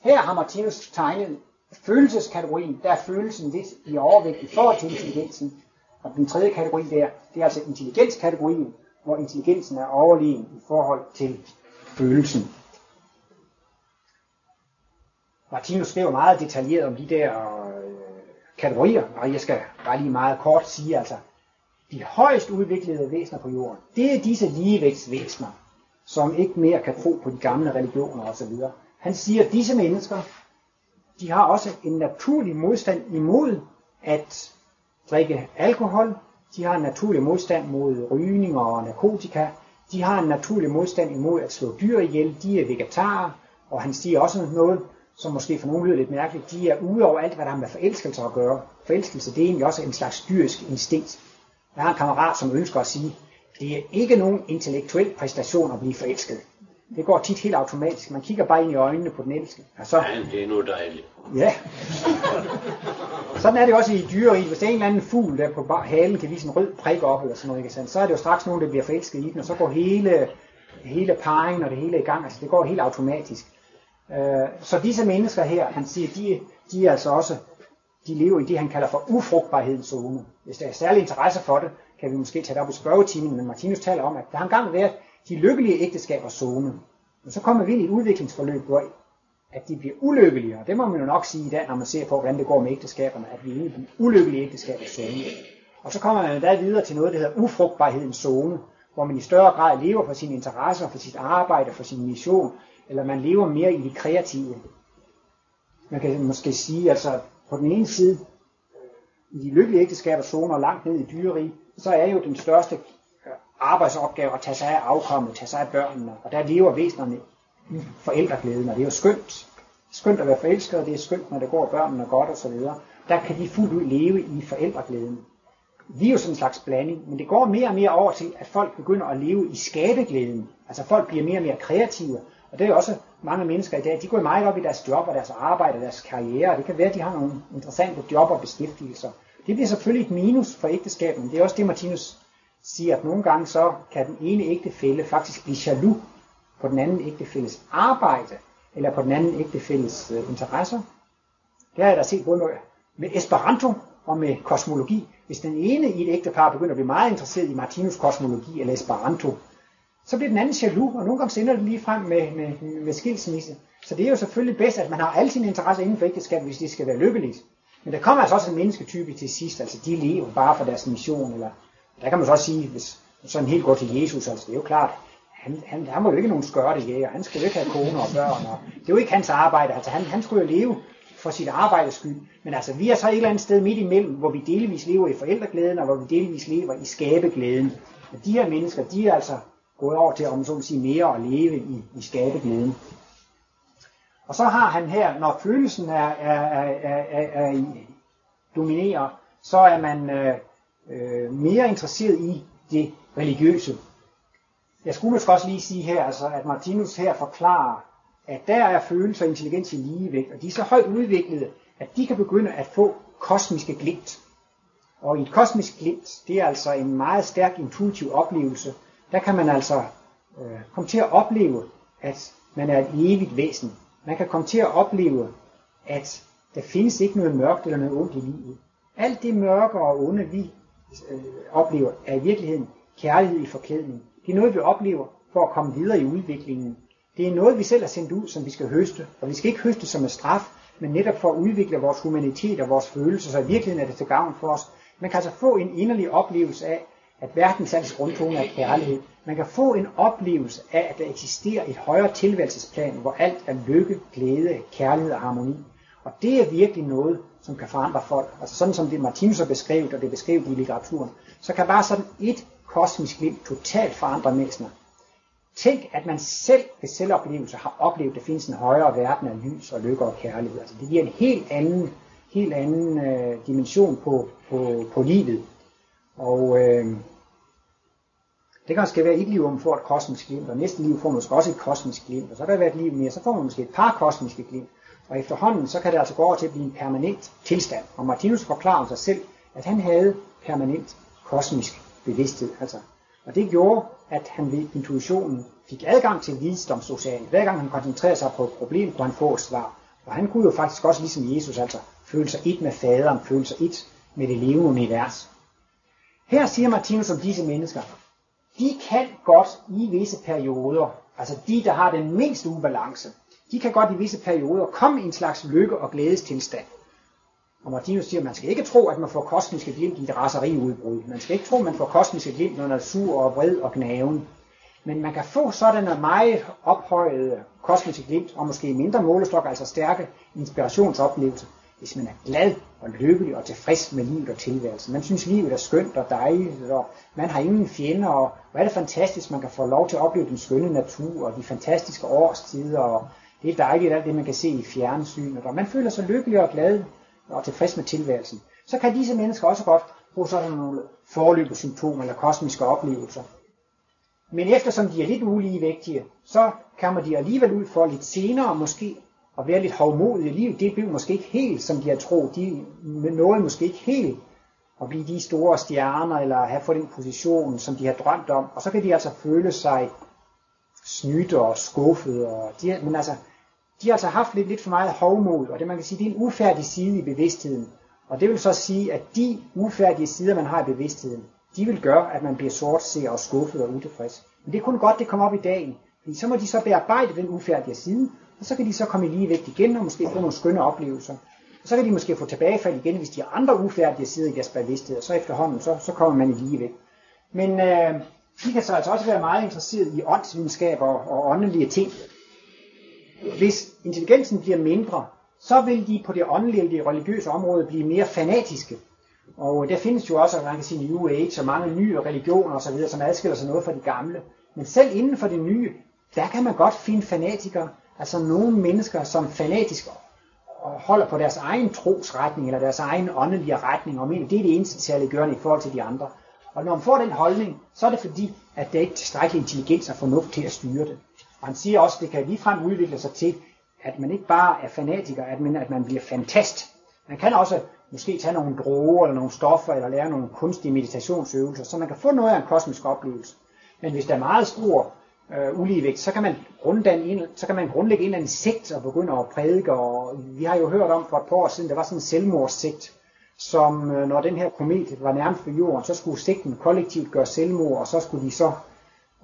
Her har Martinus tegnet følelseskategorien, der er følelsen lidt i overvægt i forhold til intelligensen. Og den tredje kategori der, det er altså intelligenskategorien, hvor intelligensen er overlegen i forhold til følelsen. Martinus skriver meget detaljeret om de der øh, kategorier, og jeg skal bare lige meget kort sige, altså, de højst udviklede væsener på jorden, det er disse ligevægtsvæsener, som ikke mere kan tro på de gamle religioner osv. Han siger, at disse mennesker, de har også en naturlig modstand imod at drikke alkohol, de har en naturlig modstand mod rygning og narkotika, de har en naturlig modstand imod at slå dyr ihjel, de er vegetarer, og han siger også noget, som måske for nogle lyder lidt mærkeligt, de er ude over alt, hvad der har med forelskelse at gøre. Forelskelse, det er egentlig også en slags dyrisk instinkt. Jeg har en kammerat, som ønsker at sige, det er ikke nogen intellektuel præstation at blive forelsket. Det går tit helt automatisk. Man kigger bare ind i øjnene på den elskede. Og så, ja, det er nu dejligt. Ja. sådan er det også i dyreriet. Hvis der er en eller anden fugl, der på halen kan vise en rød prik op, eller sådan noget, ikke så er det jo straks nogen, der bliver forelsket i den, og så går hele, hele parringen og det hele i gang. Altså det går helt automatisk. Øh, så disse mennesker her, han siger, de, de er altså også, de lever i det, han kalder for ufrugtbarhedens zone. Hvis der er særlig interesse for det, kan vi måske tage det op i spørgetimen, men Martinus taler om, at der har engang været de lykkelige ægteskabers zone. Men så kommer vi ind i et udviklingsforløb, hvor at de bliver ulykkelige, og det må man jo nok sige i dag, når man ser på, hvordan det går med ægteskaberne, at vi er i den ulykkelige ægteskabers zone. Og så kommer man da videre til noget, der hedder ufrugtbarhedens zone, hvor man i større grad lever for sine interesser, for sit arbejde, for sin mission, eller man lever mere i det kreative. Man kan måske sige, altså på den ene side, i de lykkelige ægteskaber zoner langt ned i dyreri, så er jo den største arbejdsopgave at tage sig af afkommet, tage sig af børnene, og der lever væsenerne i forældreglæden, og det er jo skønt. Skønt at være forelsket, og det er skønt, når det går børnene godt og så videre. Der kan de fuldt ud leve i forældreglæden. Vi er jo sådan en slags blanding, men det går mere og mere over til, at folk begynder at leve i skabeglæden. Altså folk bliver mere og mere kreative, og det er jo også mange mennesker i dag, de går meget op i deres job og deres arbejde og deres karriere, det kan være, at de har nogle interessante job og beskæftigelser. Det bliver selvfølgelig et minus for ægteskabet, men det er også det, Martinus siger, at nogle gange så kan den ene ægtefælle faktisk blive jaloux på den anden ægtefælles arbejde, eller på den anden ægtefælles øh, interesser. Det har jeg da set både med, med Esperanto og med kosmologi. Hvis den ene i et ægtepar begynder at blive meget interesseret i Martinus kosmologi eller Esperanto, så bliver den anden jaloux, og nogle gange sender det lige frem med, med, med skilsmisse. Så det er jo selvfølgelig bedst, at man har alle sine interesser inden for ægteskab, hvis det skal være lykkeligt. Men der kommer altså også en mennesketype til sidst, altså de lever bare for deres mission, eller der kan man så også sige, hvis sådan helt går til Jesus, altså det er jo klart, han, han, han var jo ikke nogen skørte jæger, han skulle jo ikke have kone og børn, og det er jo ikke hans arbejde, altså han, han skulle jo leve for sit arbejdes skyld. Men altså vi er så et eller andet sted midt imellem, hvor vi delvis lever i forældreglæden, og hvor vi delvis lever i skabeglæden. Og de her mennesker, de er altså gået over til, om så sige, mere at leve i, i skabeglæden. Og så har han her, når følelsen er, er, er, er, er, dominerer, så er man øh, øh, mere interesseret i det religiøse. Jeg skulle måske også lige sige her, altså, at Martinus her forklarer, at der er følelser og intelligens i ligevægt, og de er så højt udviklede, at de kan begynde at få kosmiske glimt. Og et kosmisk glimt, det er altså en meget stærk intuitiv oplevelse, der kan man altså øh, komme til at opleve, at man er et evigt væsen. Man kan komme til at opleve, at der findes ikke noget mørkt eller noget ondt i livet. Alt det mørke og onde, vi øh, oplever, er i virkeligheden kærlighed i forklædning. Det er noget, vi oplever for at komme videre i udviklingen. Det er noget, vi selv har sendt ud, som vi skal høste. Og vi skal ikke høste som en straf, men netop for at udvikle vores humanitet og vores følelser, så i virkeligheden er det til gavn for os. Man kan altså få en inderlig oplevelse af, at verdens sands grundtone er kærlighed. Man kan få en oplevelse af, at der eksisterer et højere tilværelsesplan, hvor alt er lykke, glæde, kærlighed og harmoni. Og det er virkelig noget, som kan forandre folk. Altså sådan som det Martinus har beskrevet, og det er beskrevet i litteraturen, så kan bare sådan et kosmisk glimt totalt forandre mennesker. Tænk, at man selv ved selvoplevelse har oplevet, at der findes en højere verden af lys og lykke og kærlighed. Altså det giver en helt anden, helt anden øh, dimension på, på, på livet. Og øh, det kan skal være et liv, hvor man får et kosmisk glimt, og næste liv får man måske også et kosmisk glimt, og så kan der være et liv mere, så får man måske et par kosmiske glimt. Og efterhånden, så kan det altså gå over til at blive en permanent tilstand. Og Martinus forklarer sig selv, at han havde permanent kosmisk bevidsthed. Altså. Og det gjorde, at han ved intuitionen fik adgang til visdomsoceanet. Hver gang han koncentrerede sig på et problem, kunne han få et svar. Og han kunne jo faktisk også, ligesom Jesus, altså føle sig et med faderen, føle sig et med det levende univers. Her siger Martinus om disse mennesker, de kan godt i visse perioder, altså de, der har den mindste ubalance, de kan godt i visse perioder komme i en slags lykke- og glædestilstand. Og Martinus siger, at man skal ikke tro, at man får kosmiske glimt i et raseriudbrud. Man skal ikke tro, at man får kosmiske glimt, når man er sur og vred og gnaven. Men man kan få sådan meget ophøjede kosmiske glimt, og måske mindre målestok, altså stærke inspirationsoplevelser, hvis man er glad og lykkelig og tilfreds med livet og tilværelsen. Man synes, livet er skønt og dejligt, og man har ingen fjender, og hvor er det fantastisk, man kan få lov til at opleve den skønne natur, og de fantastiske årstider, og det er dejligt alt det, man kan se i fjernsynet, og man føler sig lykkelig og glad og tilfreds med tilværelsen. Så kan disse mennesker også godt få sådan nogle forløbige symptomer eller kosmiske oplevelser. Men eftersom de er lidt uligevægtige, så kommer de alligevel ud for lidt senere måske at være lidt hovmodige i livet. Det blev måske ikke helt, som de har troet. De nåede måske ikke helt at blive de store stjerner, eller have fået den position, som de har drømt om. Og så kan de altså føle sig snydt og skuffet. Og de, men altså, de har altså haft lidt, lidt for meget hovmod, og det man kan sige, det er en ufærdig side i bevidstheden. Og det vil så sige, at de ufærdige sider, man har i bevidstheden, de vil gøre, at man bliver sortseer og skuffet og utilfreds. Men det er kun godt, det kommer op i dagen. Fordi så må de så bearbejde den ufærdige side, og så kan de så komme i ligevægt igen og måske få nogle skønne oplevelser. Og så kan de måske få tilbagefald igen, hvis de har andre ufærdige sider i deres bevidsthed, og så efterhånden, så, så kommer man i ligevægt. Men øh, de kan så altså også være meget interesseret i åndsvidenskab og, og åndelige ting. Hvis intelligensen bliver mindre, så vil de på det åndelige og det religiøse område blive mere fanatiske. Og der findes jo også, man kan sige, New Age og mange nye religioner osv., som adskiller sig noget fra de gamle. Men selv inden for det nye, der kan man godt finde fanatikere, altså nogle mennesker, som fanatisk holder på deres egen trosretning, eller deres egen åndelige retning, og mener, det er det eneste særliggørende i forhold til de andre. Og når man får den holdning, så er det fordi, at der ikke er tilstrækkelig intelligens og fornuft til at styre det. Og han siger også, at det kan ligefrem udvikle sig til, at man ikke bare er fanatiker, at man, at man bliver fantast. Man kan også måske tage nogle droger eller nogle stoffer, eller lære nogle kunstige meditationsøvelser, så man kan få noget af en kosmisk oplevelse. Men hvis der er meget stor øh, uligevægt, så kan man, en, så kan man grundlægge en eller anden sekt og begynde at prædike. Og vi har jo hørt om for et par år siden, der var sådan en selvmordssekt, som øh, når den her komet var nærmest ved jorden, så skulle sekten kollektivt gøre selvmord, og så skulle de så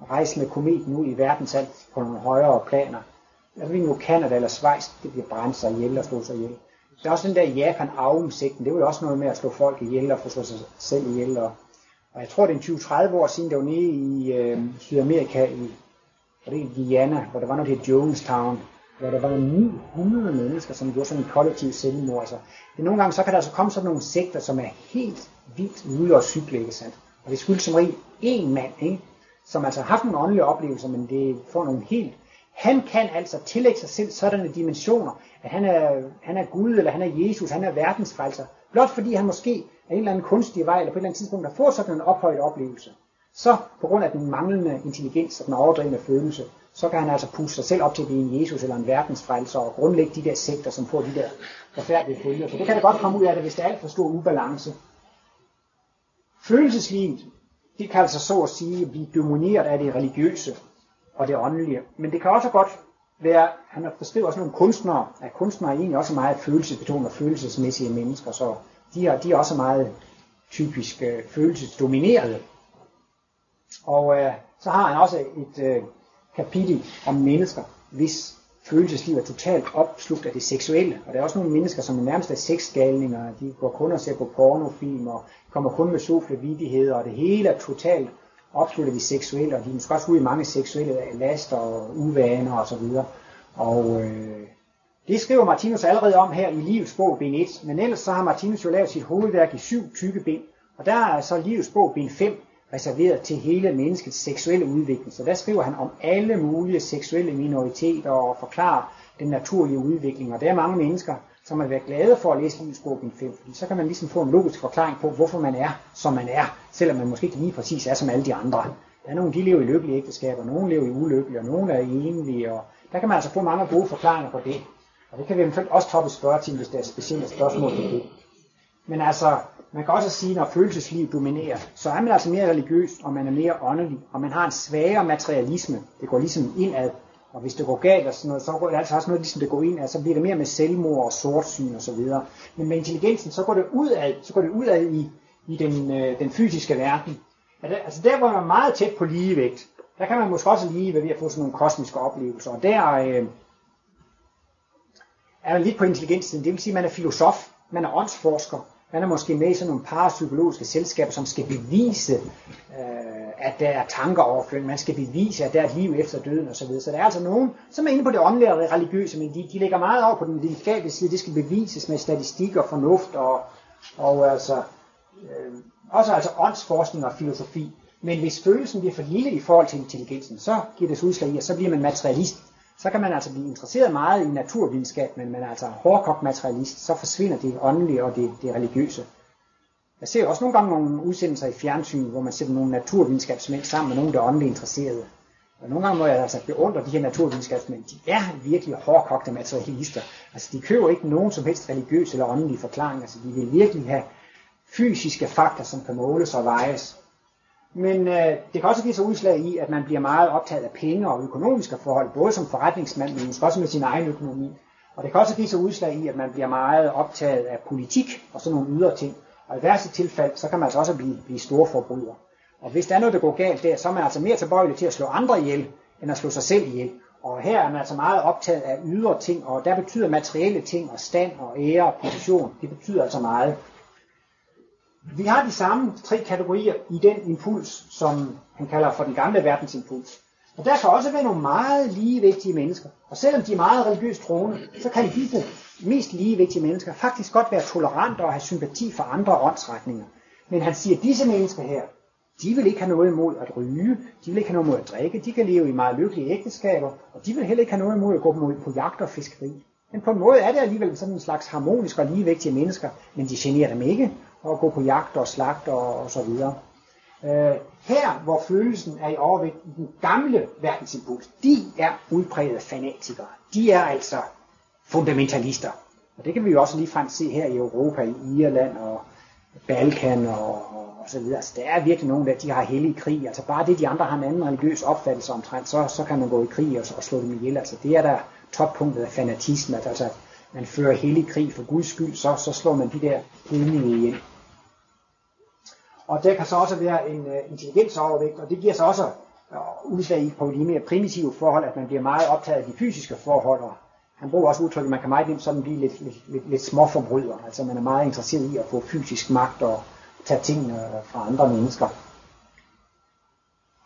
rejse med kometen ud i verdensalt på nogle højere planer. Jeg ved nu, Kanada eller Schweiz, det bliver brændt sig ihjel og slå sig ihjel. Der er også den der Japan Aum-sekten, det var jo også noget med at slå folk ihjel og få slå sig selv ihjel. Og, og jeg tror, det er 20-30 år siden, der var nede i øh, Sydamerika, i, var det i Guyana, hvor der var noget, der Jonestown, hvor der var 900 mennesker, som gjorde sådan en kollektiv selvmord. Altså, det nogle gange, så kan der altså komme sådan nogle sekter, som er helt vildt ude og cykle, ikke sandt? Og det skyldes som regel én mand, ikke? som altså har haft nogle åndelige oplevelser, men det får nogle helt... Han kan altså tillægge sig selv sådanne dimensioner, at han er, han er Gud, eller han er Jesus, han er verdensfrelser. Blot fordi han måske af en eller anden kunstig vej, eller på et eller andet tidspunkt har fået sådan en ophøjet oplevelse. Så på grund af den manglende intelligens og den overdrevne følelse, så kan han altså puste sig selv op til at blive en Jesus eller en verdensfrelser og grundlægge de der sekter, som får de der forfærdelige følger. For det kan da godt komme ud af det, hvis der er alt for stor ubalance. Følelseslivet, det kan altså så at sige blive domineret af det religiøse og det åndelige. Men det kan også godt være, han beskriver også nogle kunstnere, at kunstnere er egentlig også meget følelsesbetonede og følelsesmæssige mennesker, så de er, de er også meget typisk øh, følelsesdominerede. Og øh, så har han også et øh, kapitel om mennesker, hvis følelsesliv er totalt opslugt af det seksuelle. Og der er også nogle mennesker, som er nærmest er sexgalninger. De går kun og ser på pornofilm og kommer kun med sofle vidigheder, og det hele er totalt opslugt af det seksuelle, og de er måske også ude i mange seksuelle laster og uvaner osv. Og, og øh, det skriver Martinus allerede om her i Livets bog, bind 1, men ellers så har Martinus jo lavet sit hovedværk i syv tykke bind, og der er så Livets bog, bind 5, reserveret til hele menneskets seksuelle udvikling. Så der skriver han om alle mulige seksuelle minoriteter og forklarer den naturlige udvikling. Og der er mange mennesker, som har været glade for at læse Livets 5, fordi så kan man ligesom få en logisk forklaring på, hvorfor man er, som man er, selvom man måske ikke lige præcis er som alle de andre. Der er nogle, de lever i lykkelige ægteskaber, nogle lever i ulykkelige, og nogle er enlige, og der kan man altså få mange gode forklaringer på det. Og det kan vi eventuelt også toppe spørge til, hvis der er specielle spørgsmål til det. Men altså, man kan også sige, når følelsesliv dominerer, så er man altså mere religiøs, og man er mere åndelig, og man har en svagere materialisme. Det går ligesom indad. Og hvis det går galt og sådan noget, så går det altså også noget, ligesom det går ind, så bliver det mere med selvmord og sortsyn og så videre. Men med intelligensen, så går det udad, så går det udad i, i den, øh, den fysiske verden. Altså der, hvor man er meget tæt på ligevægt, der kan man måske også lige være ved at få sådan nogle kosmiske oplevelser. Og der øh, er man lidt på intelligensen. Det vil sige, at man er filosof, man er åndsforsker, man er måske med i sådan nogle parapsykologiske selskaber, som skal bevise, øh, at der er tankeoverføring. Man skal bevise, at der er et liv efter døden osv. Så, så der er altså nogen, som er inde på det åndelige og religiøse, men de, de lægger meget over på den videnskabelige side. Det skal bevises med statistik og fornuft og, og altså, øh, også altså åndsforskning og filosofi. Men hvis følelsen bliver for lille i forhold til intelligensen, så giver det sig udslag i, at så bliver man materialist så kan man altså blive interesseret meget i naturvidenskab, men man er altså hårdkogt materialist, så forsvinder det åndelige og det, det religiøse. Jeg ser også nogle gange nogle udsendelser i fjernsyn, hvor man sætter nogle naturvidenskabsmænd sammen med nogle, der er åndeligt interesserede. Og nogle gange må jeg altså beundre de her naturvidenskabsmænd. De er virkelig hårdkogte materialister. Altså de køber ikke nogen som helst religiøs eller åndelig forklaring. Altså de vil virkelig have fysiske fakta, som kan måles og vejes. Men øh, det kan også give sig udslag i, at man bliver meget optaget af penge og økonomiske forhold, både som forretningsmand, men måske også med sin egen økonomi. Og det kan også give sig udslag i, at man bliver meget optaget af politik og sådan nogle ydre ting. Og i værste tilfælde, så kan man altså også blive, blive store forbryder. Og hvis der er noget, der går galt der, så er man altså mere tilbøjelig til at slå andre ihjel, end at slå sig selv ihjel. Og her er man altså meget optaget af ydre ting, og der betyder materielle ting og stand og ære og position, det betyder altså meget. Vi har de samme tre kategorier i den impuls, som han kalder for den gamle verdensimpuls. Og der kan også være nogle meget ligevigtige mennesker. Og selvom de er meget religiøst troende, så kan disse mest ligevigtige mennesker faktisk godt være tolerante og have sympati for andre åndsretninger. Men han siger, at disse mennesker her, de vil ikke have noget imod at ryge, de vil ikke have noget imod at drikke, de kan leve i meget lykkelige ægteskaber, og de vil heller ikke have noget imod at gå på jagt og fiskeri. Men på en måde er det alligevel sådan en slags harmonisk og ligevægtige mennesker, men de generer dem ikke og gå på jagt og slagt og, og så videre. Øh, her, hvor følelsen er i overvægt i den gamle verdensimpuls, de er udprægede fanatikere. De er altså fundamentalister. Og det kan vi jo også ligefrem se her i Europa, i Irland og Balkan og, og, og så videre. Altså, der er virkelig nogen der, de har hellig krig. Altså bare det, de andre har en anden religiøs opfattelse omtrent, så, så kan man gå i krig og, og slå dem ihjel. Altså det er der toppunktet af fanatisme. Altså man fører hellig krig for Guds skyld, så, så slår man de der hellige ihjel. Og der kan så også være en uh, intelligensovervægt, og det giver så også uh, udslag på de mere primitive forhold, at man bliver meget optaget af de fysiske forhold. Og han bruger også udtrykket, at man kan meget nemt sådan blive lidt, lidt, lidt, lidt småforbryder. Altså man er meget interesseret i at få fysisk magt og tage ting tingene øh, fra andre mennesker.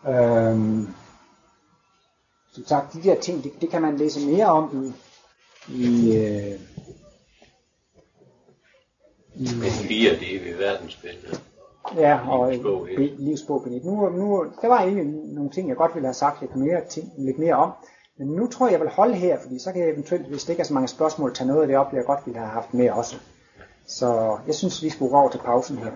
Øhm, som sagt, de der ting, det, det kan man læse mere om i, i, øh, i Men fire, det ved verdensbillede. Ja, og livsbog Nu, nu, der var egentlig nogle ting, jeg godt ville have sagt lidt mere, ting, lidt mere om. Men nu tror jeg, jeg vil holde her, fordi så kan jeg eventuelt, hvis det ikke er så mange spørgsmål, tage noget af det op, jeg godt ville have haft med også. Så jeg synes, vi skulle gå over til pausen her.